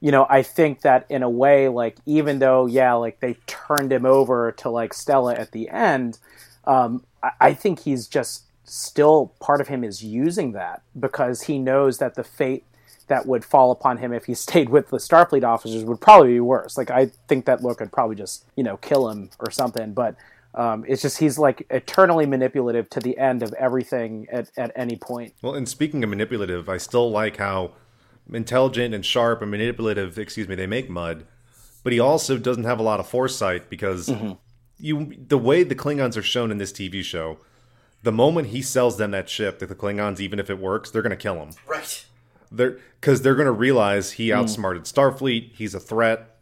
you know, I think that in a way, like, even though, yeah, like they turned him over to like Stella at the end, um, I, I think he's just still part of him is using that because he knows that the fate that would fall upon him if he stayed with the Starfleet officers would probably be worse. Like I think that Lorca would probably just you know kill him or something. But um, it's just he's like eternally manipulative to the end of everything at, at any point. well, and speaking of manipulative, I still like how intelligent and sharp and manipulative, excuse me, they make Mudd. But he also doesn't have a lot of foresight because you the way the Klingons are shown in this TV show, the moment he sells them that ship, that the Klingons, even if it works, they're going to kill him. right They're because they're going to realize he outsmarted Starfleet. He's a threat.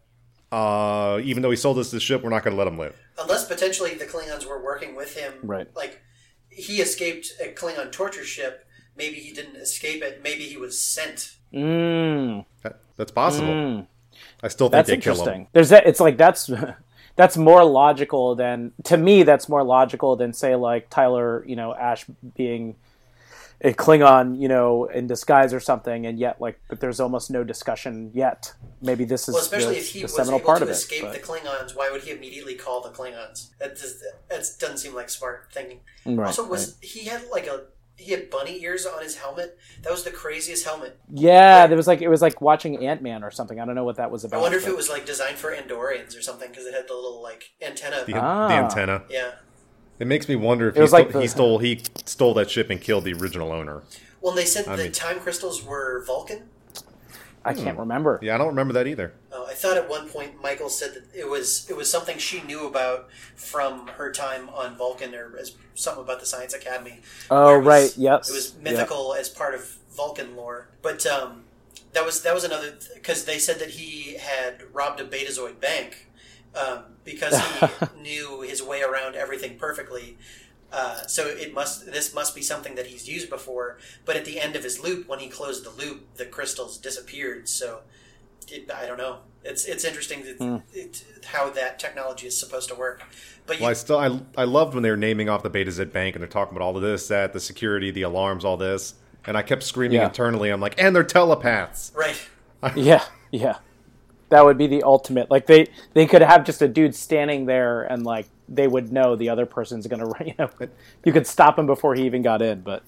Uh, even though he sold us the ship, we're not going to let him live. unless potentially the Klingons were working with him. Right. Like he escaped a Klingon torture ship. Maybe he didn't escape it. Maybe he was sent. Mm, That, that's possible. I still think that's they kill interesting. him. There's that. It's like that's that's more logical than to me. That's more logical than say like Tyler, you know, Ash being a Klingon, you know, in disguise or something, and yet like, but there's almost no discussion yet. Maybe this is Well, especially the, if he the was seminal able part to of it. escape but- the Klingons, why would he immediately call the Klingons? That just, that doesn't seem like smart thinking. Right, also, was he had like a he had bunny ears on his helmet? That was the craziest helmet. Yeah, there was like it was like watching Ant Man or something. I don't know what that was about. I wonder if but- it was like designed for Andorians or something because it had the little like antenna. The, Ah. the antenna. Yeah. It makes me wonder if he, was stole, like the- he stole he stole that ship and killed the original owner. Well, they said the mean- time crystals were Vulcan. I can't remember. Yeah, I don't remember that either. Uh, I thought at one point Michael said that it was it was something she knew about from her time on Vulcan, or as something about the Science Academy. Oh, where was- right, yes, it was mythical as part of Vulcan lore. But um, that was that was another because they said that he had robbed a Betazoid bank um, because he knew his way around everything perfectly. Uh, so it must this must be something that he's used before. But at the end of his loop, when he closed the loop, the crystals disappeared. So it, I don't know. It's it's interesting that, Hmm. it, how that technology is supposed to work. But you, Well, I still I, I loved when they were naming off the Betazed Bank and they're talking about all of this, that, the security, the alarms, all this, and I kept screaming Yeah. internally. I'm like, and they're telepaths. right, Yeah, yeah. That would be the ultimate. Like they they could have just a dude standing there and like they would know the other person's gonna you know you could stop him before he even got in. But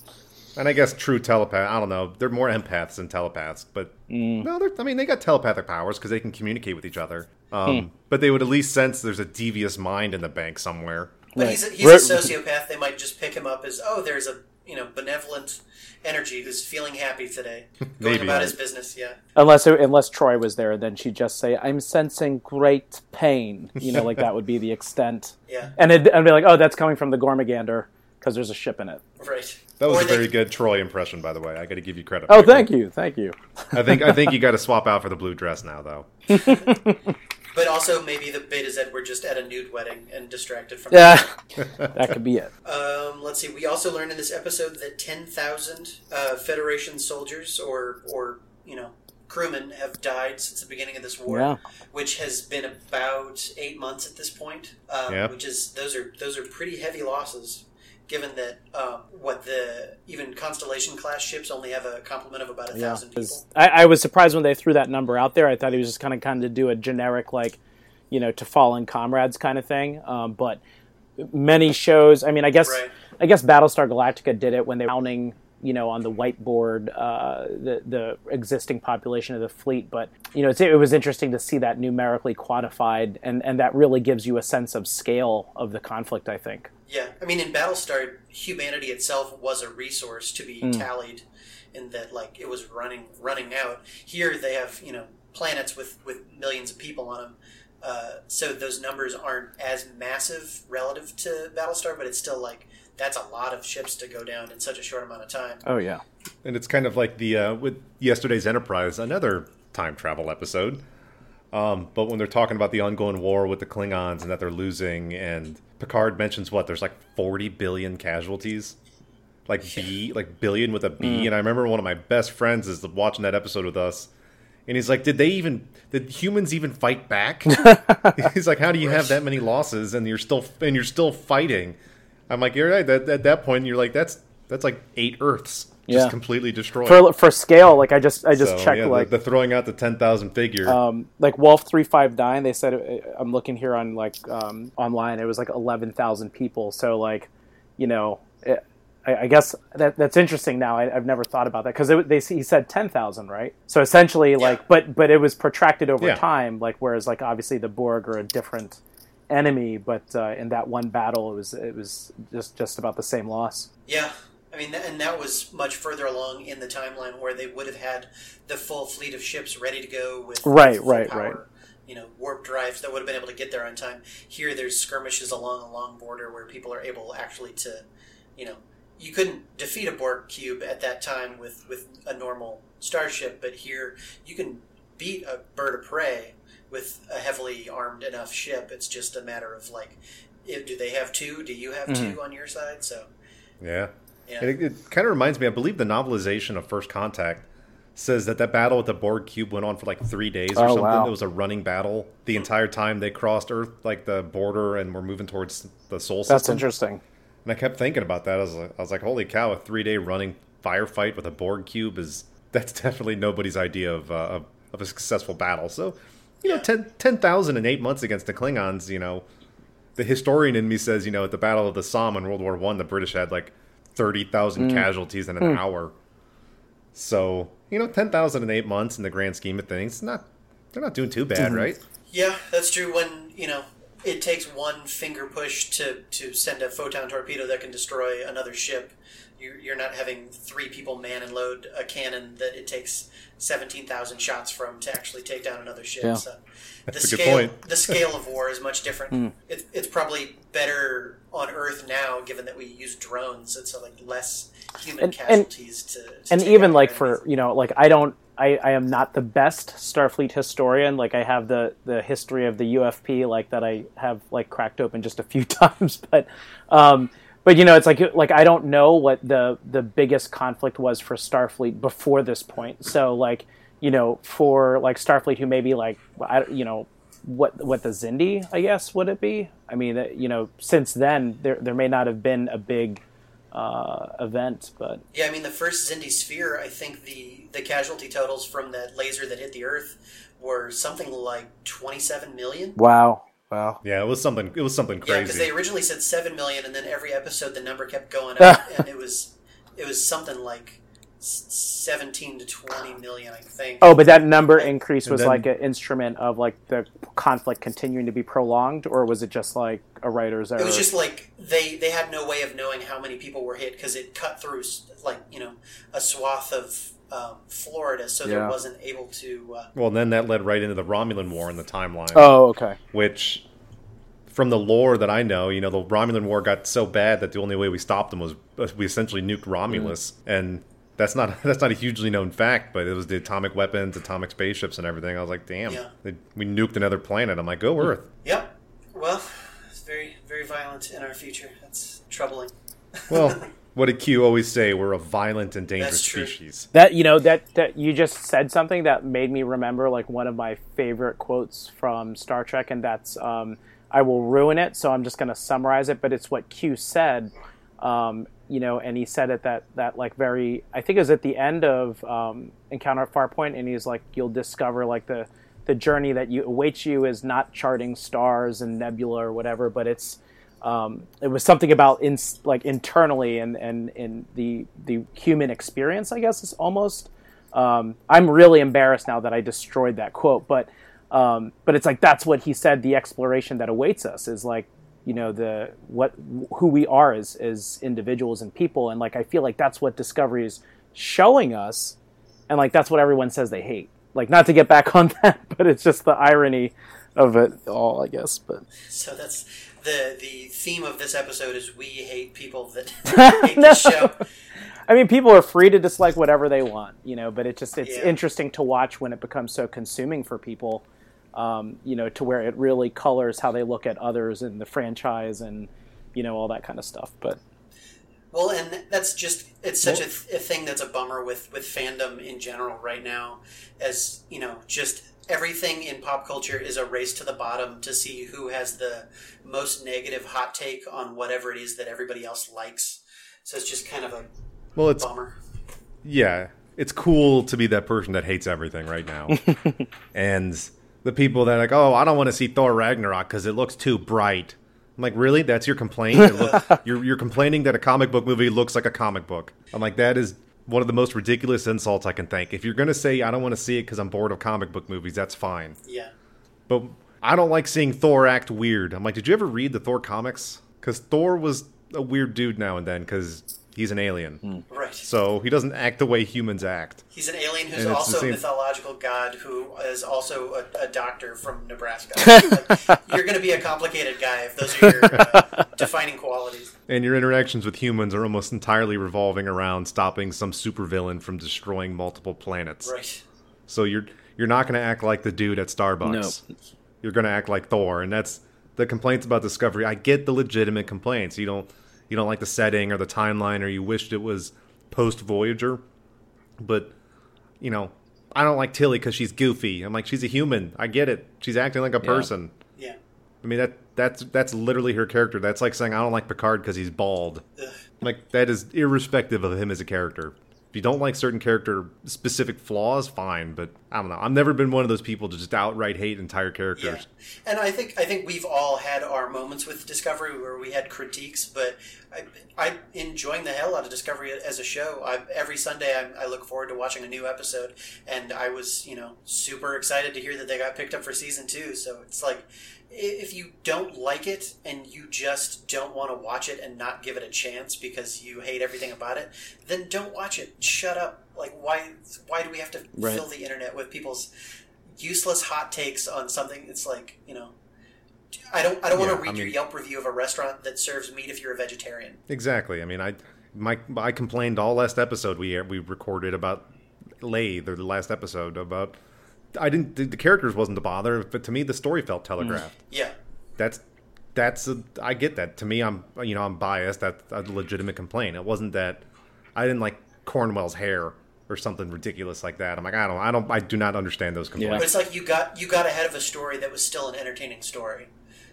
And I guess true telepath. I don't know. They're more empaths than telepaths, but no, they're, I mean they got telepathic powers because they can communicate with each other. Um, But they would at least sense there's a devious mind in the bank somewhere. but Right. he's a, he's a sociopath. They might just pick him up as oh, there's a you know benevolent energy who's feeling happy today, going Maybe. about his business. Yeah, unless unless Troi was there, then she'd just say, "I'm sensing great pain." You know, like that would be the extent. yeah, And it'd, and be like, "Oh, that's coming from the Gormagander because there's a ship in it." right. That was Or a they- very good Troi impression, by the way. I got to give you credit. Oh, Michael. thank you, thank you. I think I think you got to swap out for the blue dress now, though. But also maybe the bit is that we're just at a nude wedding and distracted from. Yeah, that could be it. Um, let's see. We also learned in this episode that ten thousand uh, Federation soldiers or or you know crewmen have died since the beginning of this war, Yeah. which has been about eight months at this point. Um, Yeah. Which is those are those are pretty heavy losses, given that um, what the even Constellation class ships only have a complement of about a Yeah, thousand people. I, I was surprised when they threw that number out there. I thought he was just kind of kind of do a generic like, you know, to fallen comrades kind of thing. Um, but many shows, I mean, I guess Right. I guess Battlestar Galactica did it when they were counting, you know, on the whiteboard uh, the the existing population of the fleet. But you know, it's, it was interesting to see that numerically quantified, and and that really gives you a sense of scale of the conflict. I think. Yeah, I mean, in Battlestar, humanity itself was a resource to be tallied, in that like it was running running out. Here, they have you know planets with with millions of people on them, uh, so those numbers aren't as massive relative to Battlestar, but it's still like that's a lot of ships to go down in such a short amount of time. Oh yeah. And it's kind of like the uh, with yesterday's Enterprise, another time travel episode. Um, but when they're talking about the ongoing war with the Klingons and that they're losing, and Picard mentions what there's like 40 billion casualties, like B, like billion with a B. And I remember one of my best friends is watching that episode with us, and he's like, "Did they even? Did humans even fight back?" he's like, "How do you have that many losses and you're still and you're still fighting?" I'm like, "You're right." At, at that point, you're like, "That's that's like eight Earths." Just Yeah. completely destroyed. For for scale, like I just I just So, checked yeah, like the, throwing out the ten thousand figure. um, like Wolf three five nine. They said uh, I'm looking here on like um, online. It was like eleven thousand people. So like, you know, it, I, I guess that that's interesting. Now I, I've never thought about that because they he said ten thousand, right? So essentially, like, but but it was protracted over Yeah. time. Like whereas like obviously the Borg are a different enemy, but uh, in that one battle, it was it was just just about the same loss. Yeah. I mean, and that was much further along in the timeline where they would have had the full fleet of ships ready to go with Right, right, power, right. You know, warp drives that would have been able to get there on time. Here, there's skirmishes along a long border where people are able actually to, you know, you couldn't defeat a Borg cube at that time with with a normal starship, but here you can beat a bird of prey with a heavily armed enough ship. It's just a matter of like, if, do they have two? Do you have Mm-hmm. two on your side? So. yeah. Yeah. And it, it kind of reminds me. I believe the novelization of First Contact says that that battle with the Borg cube went on for like three days or Oh, something. wow. It was a running battle the entire time they crossed Earth, like the border, and were moving towards the Sol system. That's interesting. And I kept thinking about that. I was like, I was like, holy cow! A three day running firefight with a Borg cube is that's definitely nobody's idea of uh, of, of a successful battle. So, you know, Yeah. 10 10,000 in eight months against the Klingons. You know, the historian in me says, you know, at the Battle of the Somme in World War One, the British had like thirty thousand mm. casualties in an mm. hour. So, you know, ten thousand in eight months in the grand scheme of things, not they're not doing too bad, mm-hmm. right? Yeah, that's true. When you know it takes one finger push to to send a photon torpedo that can destroy another ship. You're, you're not having three people man and load a cannon that it takes seventeen thousand shots from to actually take down another ship. Yeah. So the That's a good scale point. the scale of war is much different. It, it's probably better on Earth now, given that we use drones. It's uh, like less human And- and- casualties to, to and take even out like enemies. for you know like i don't I, I am not the best starfleet historian like i have the the history of the ufp like that i have like cracked open just a few times but um but you know it's like like i don't know what the the biggest conflict was for starfleet before this point so like you know, for like Starfleet, who maybe like, I, you know, what what the Xindi, I guess, would it be? I mean, uh, you know, since then there there may not have been a big uh, event, but Yeah, I mean the first Xindi sphere. I think the the casualty totals from that laser that hit the Earth were something like twenty seven million. wow, wow, Yeah, it was something. It was something Yeah, because crazy. they originally said seven million, and then every episode the number kept going up, and it was it was something like seventeen to twenty million, I think. Oh, but that number increase was then- like an instrument of like the conflict continuing to be prolonged, or was it just like a writer's error? It was just like they they had no way of knowing how many people were hit because it cut through like you know a swath of um, Florida, so there Yeah. wasn't able to. Uh, well, then that led right into the Romulan War in the timeline. oh, okay. which from the lore that I know, you know, the Romulan War got so bad that the only way we stopped them was uh, we essentially nuked Romulus, and that's not that's not a hugely known fact, but it was the atomic weapons, atomic spaceships, and everything. I was like, damn, Yeah. they, we nuked another planet. I'm like, go Earth. yep. Well, it's very very violent in our future. That's troubling. Well, what did Q always say? We're a violent and dangerous species. That you know that that you just said something that made me remember like one of my favorite quotes from Star Trek, and that's um, I will ruin it, so I'm just going to summarize it. But it's what Q said, um, you know, and he said it that that like very I think it was at the end of um, Encounter at Farpoint, and he's like, you'll discover like the the journey that you awaits you is not charting stars and nebula or whatever, but it's um, it was something about in like internally and and in the the human experience i guess is almost um, i'm really embarrassed now that i destroyed that quote but um, but it's like that's what he said the exploration that awaits us is like you know the what who we are as as individuals and people and like i feel like that's what discovery is showing us and like that's what everyone says they hate. Like not to get back on that but it's just the irony of it all i guess but So that's the the theme of this episode is we hate people that hate No. the show. I mean, people are free to dislike whatever they want, you know. But it just it's Yeah. interesting to watch when it becomes so consuming for people, um, you know, to where it really colors how they look at others and the franchise and you know all that kind of stuff. But Well, and that's just it's such a, th- a thing that's a bummer with with fandom in general right now, as you know, just everything in pop culture is a race to the bottom to see who has the most negative hot take on whatever it is that everybody else likes. So it's just kind of a Well, it's bummer. yeah, it's cool to be that person that hates everything right now. and the people that are like, oh, I don't want to see Thor Ragnarok because it looks too bright. I'm like, really? That's your complaint? It look- you're, you're complaining that a comic book movie looks like a comic book. I'm like, that is one of the most ridiculous insults I can think. If you're going to say, I don't want to see it because I'm bored of comic book movies, that's fine. Yeah. But I don't like seeing Thor act weird. I'm like, did you ever read the Thor comics? Because Thor was a weird dude now and then because he's an alien. Right. So he doesn't act the way humans act. He's an alien who's And the also a mythological god who is also a, a doctor from Nebraska. Like, you're going to be a complicated guy if those are your uh, defining qualities. And your interactions with humans are almost entirely revolving around stopping some supervillain from destroying multiple planets. Right. So you're you're not going to act like the dude at Starbucks. You're going to act like Thor, and that's the complaints about Discovery. I get the legitimate complaints. You don't you don't like the setting or the timeline, or you wished it was post Voyager. But you know, I don't like Tilly because she's goofy. I'm like, she's a human. I get it. She's acting like a person. Yeah. I mean that that's that's literally her character. That's like saying I don't like Picard because he's bald. Ugh. Like that is irrespective of him as a character. If you don't like certain character specific flaws, fine. But I don't know. I've never been one of those people to just outright hate entire Yeah, characters. and I think I think we've all had our moments with Discovery where we had critiques, but I, I'm enjoying the hell out of Discovery as a show. I, every Sunday, I, I look forward to watching a new episode, and I was you know super excited to hear that they got picked up for season two. So it's like if you don't like it and you just don't want to watch it and not give it a chance because you hate everything about it, then don't watch it. Shut up. Like why? Why do we have to Right. fill the internet with people's useless hot takes on something. It's like you know, I don't I don't want to read I your Yelp review of a restaurant that serves meat if you're a vegetarian. Exactly. I mean, I my I complained all last episode we we recorded about Lethe or the last episode about. I didn't. The, the characters wasn't the bother, but to me, the story felt mm. telegraphed. Yeah, that's that's a, I get that. To me, I'm you know I'm biased. That's a legitimate complaint. It wasn't that I didn't like Cornwell's hair. or something ridiculous like that. I'm like, I don't, I don't, I do not understand those But complaints. it's like you got you got ahead of a story that was still an entertaining story.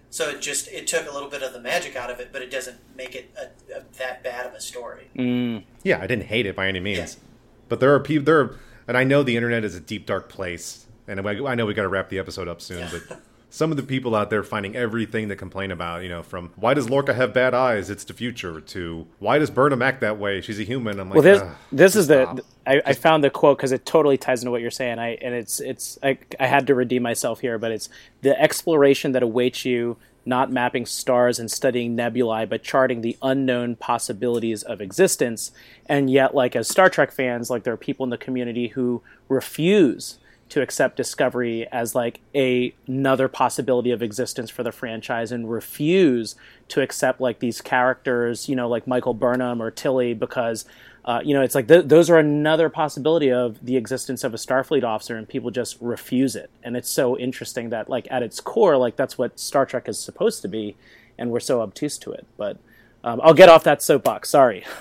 So it just it took a little bit of the magic out of it, but it doesn't make it a, a, that bad of a story. Mm. Yeah, I didn't hate it by any means, Yeah. but there are people there, are, and I know the internet is a deep dark place, and I I know we got to wrap the episode up soon, but. Some of the people out there finding everything to complain about, you know, from why does Lorca have bad eyes? It's the future. To why does Burnham act that way? She's a human. I'm like, Well, this this is stop." the I, I found the quote because it totally ties into what you're saying. I and it's it's I, I had to redeem myself here, but it's the exploration that awaits you, not mapping stars and studying nebulae, but charting the unknown possibilities of existence. And yet, like as Star Trek fans, like there are people in the community who refuse to accept Discovery as like a, another possibility of existence for the franchise and refuse to accept like these characters, you know, like Michael Burnham or Tilly, because uh, you know it's like th- those are another possibility of the existence of a Starfleet officer, and people just refuse it. And it's so interesting that like at its core, like that's what Star Trek is supposed to be, and we're so obtuse to it. But um, I'll get off that soapbox. Sorry.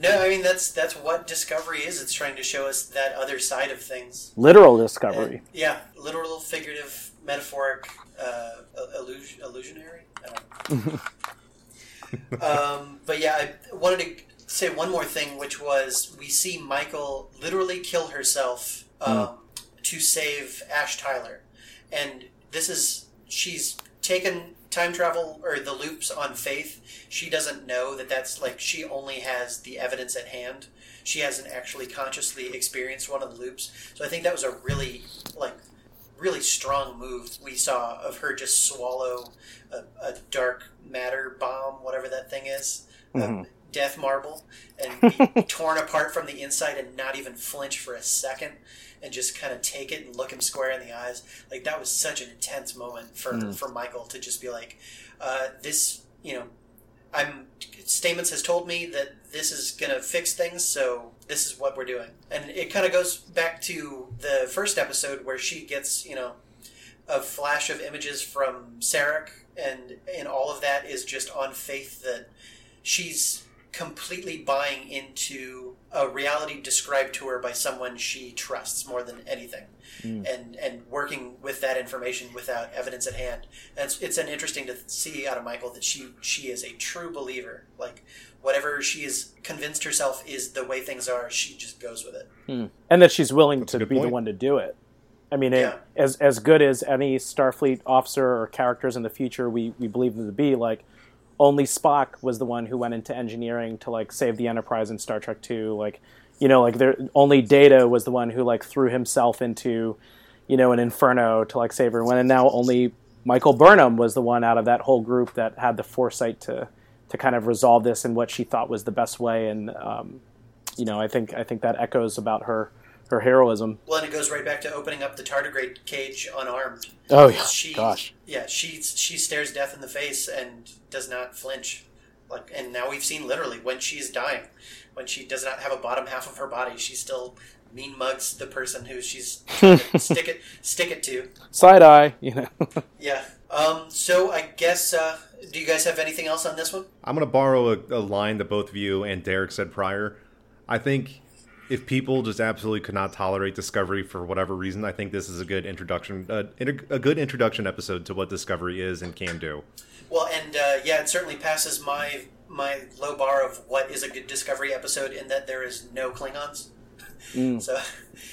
No, I mean that's that's what Discovery is. It's trying to show us that other side of things. Literal discovery. Yeah, literal, figurative, metaphoric, uh, illus- illusionary. I don't um, but yeah, I wanted to say one more thing, which was we see Michael literally kill herself um, to save Ash Tyler, and this is she's taken time travel or the loops on faith. She doesn't know that that's like she only has the evidence at hand. She hasn't actually consciously experienced one of the loops. So I think that was a really like really strong move we saw of her just swallow a, a dark matter bomb, whatever that thing is, a death marble, and be torn apart from the inside and not even flinch for a second, and just kind of take it and look him square in the eyes. Like that was such an intense moment for for Michael to just be like, uh, this, you know. I'm Stamets has told me that this is gonna fix things, so this is what we're doing. And it kind of goes back to the first episode where she gets, you know, a flash of images from Sarek, and and all of that is just on faith that she's completely buying into a reality described to her by someone she trusts more than anything, mm. and and working with that information without evidence at hand. And it's, it's an interesting to see out of Michael that she she is a true believer. Like whatever she is convinced herself is the way things are, she just goes with it. Hmm. and that she's willing to a good be the one to do it. I mean, it, Yeah. as as good as any Starfleet officer or characters in the future we we believe them to be, like only Spock was the one who went into engineering to like save the Enterprise in Star Trek Two. Like, you know, like there only Data was the one who like threw himself into, you know, an inferno to like save everyone, and now only Michael Burnham was the one out of that whole group that had the foresight to to kind of resolve this in what she thought was the best way. And um, you know, I think I think that echoes about her her heroism. Well, and it goes right back to opening up the tardigrade cage unarmed. Oh yeah, she, gosh. yeah, she she stares death in the face and does not flinch. Like, and now we've seen literally when she's dying, when she does not have a bottom half of her body, she still mean mugs the person who she's stick it stick it to. Side eye, you know. Yeah. Um. So I guess. Uh, do you guys have anything else on this one? I'm going to borrow a, a line that both of you and Derek said prior. I think if people just absolutely could not tolerate Discovery for whatever reason, I think this is a good introduction, uh, a good introduction episode to what Discovery is and can do. Well, and uh, yeah, it certainly passes my my low bar of what is a good Discovery episode in that there is no Klingons. So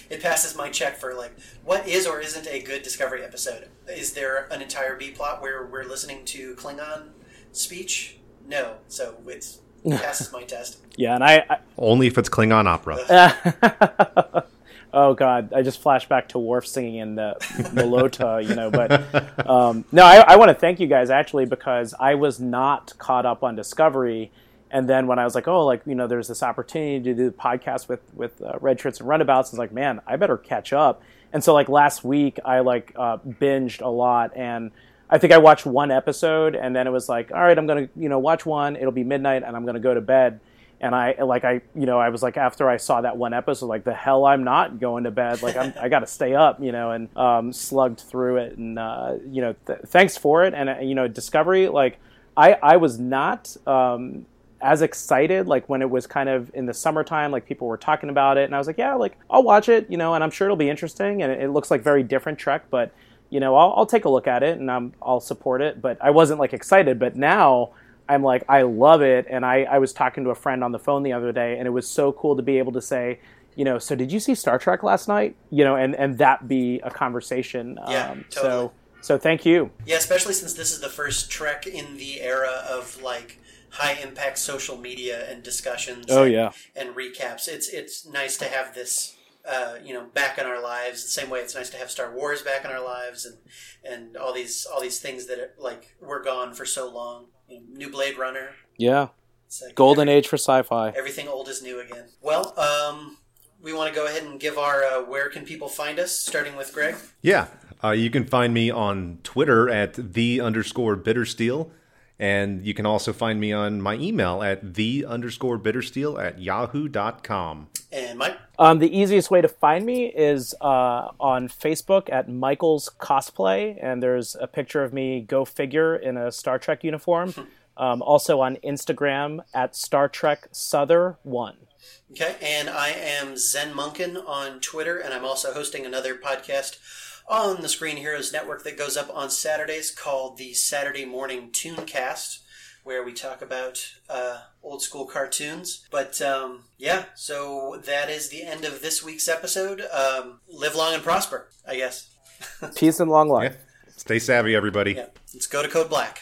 it passes my check for like what is or isn't a good Discovery episode. Is there an entire B plot where we're listening to Klingon speech? No, so it's it passes my test. yeah, and I, I Only if it's Klingon opera. oh god, I just flashed back to Worf singing in the Melota, you know. But um, no, I, I want to thank you guys actually because I was not caught up on Discovery, and then when I was like, oh, like you know, there's this opportunity to do the podcast with with uh, Red Shirts and Runabouts, I was like, man, I better catch up. And so like last week, I like uh, binged a lot and. I think I watched one episode and then it was like, all right, I'm gonna, you know, watch one. It'll be midnight and I'm gonna go to bed. And I like I, you know, I was like after I saw that one episode, like the hell I'm not going to bed. Like I'm, I got to stay up, you know, and um, slugged through it. And uh, you know, th- thanks for it. And uh, you know, Discovery, like I, I was not. Um, as excited like when it was kind of in the summertime, like people were talking about it, and I was like, yeah, like I'll watch it, you know, and I'm sure it'll be interesting, and it, it looks like very different Trek, but you know, I'll, I'll take a look at it and I'm, I'll support it. But I wasn't like excited, but now I'm like, I love it. And I, I was talking to a friend on the phone the other day, and it was so cool to be able to say, you know, so did you see Star Trek last night? You know, and, and that be a conversation. Yeah, um, totally. So, so thank you. Yeah, especially since this is the first Trek in the era of like high impact social media and discussions. Oh, and, yeah. and recaps. It's it's nice to have this. Uh, you know, back in our lives, the same way it's nice to have Star Wars back in our lives, and and all these all these things that like were gone for so long. You know, new Blade Runner, Yeah. it's like Golden every- age for sci-fi. Everything old is new again. Well, um, we want to go ahead and give our uh, where can people find us, starting with Greg. Yeah. Uh, you can find me on Twitter at the underscore bittersteel. And you can also find me on my email at the underscore bittersteel at yahoo.com. And Mike. Um, the easiest way to find me is uh, on Facebook at Michael's Cosplay, and there's a picture of me, go figure, in a Star Trek uniform. um, also on Instagram at Star Trek Souther One. Okay, and I am Zen Munkin on Twitter, and I'm also hosting another podcast on the Screen Heroes Network that goes up on Saturdays called the Saturday Morning Tooncast, where we talk about uh, old school cartoons. But um, yeah, so that is the end of this week's episode. Um, live long and prosper, I guess. Peace and long life. Stay savvy, everybody. Yeah, let's go to Code Black.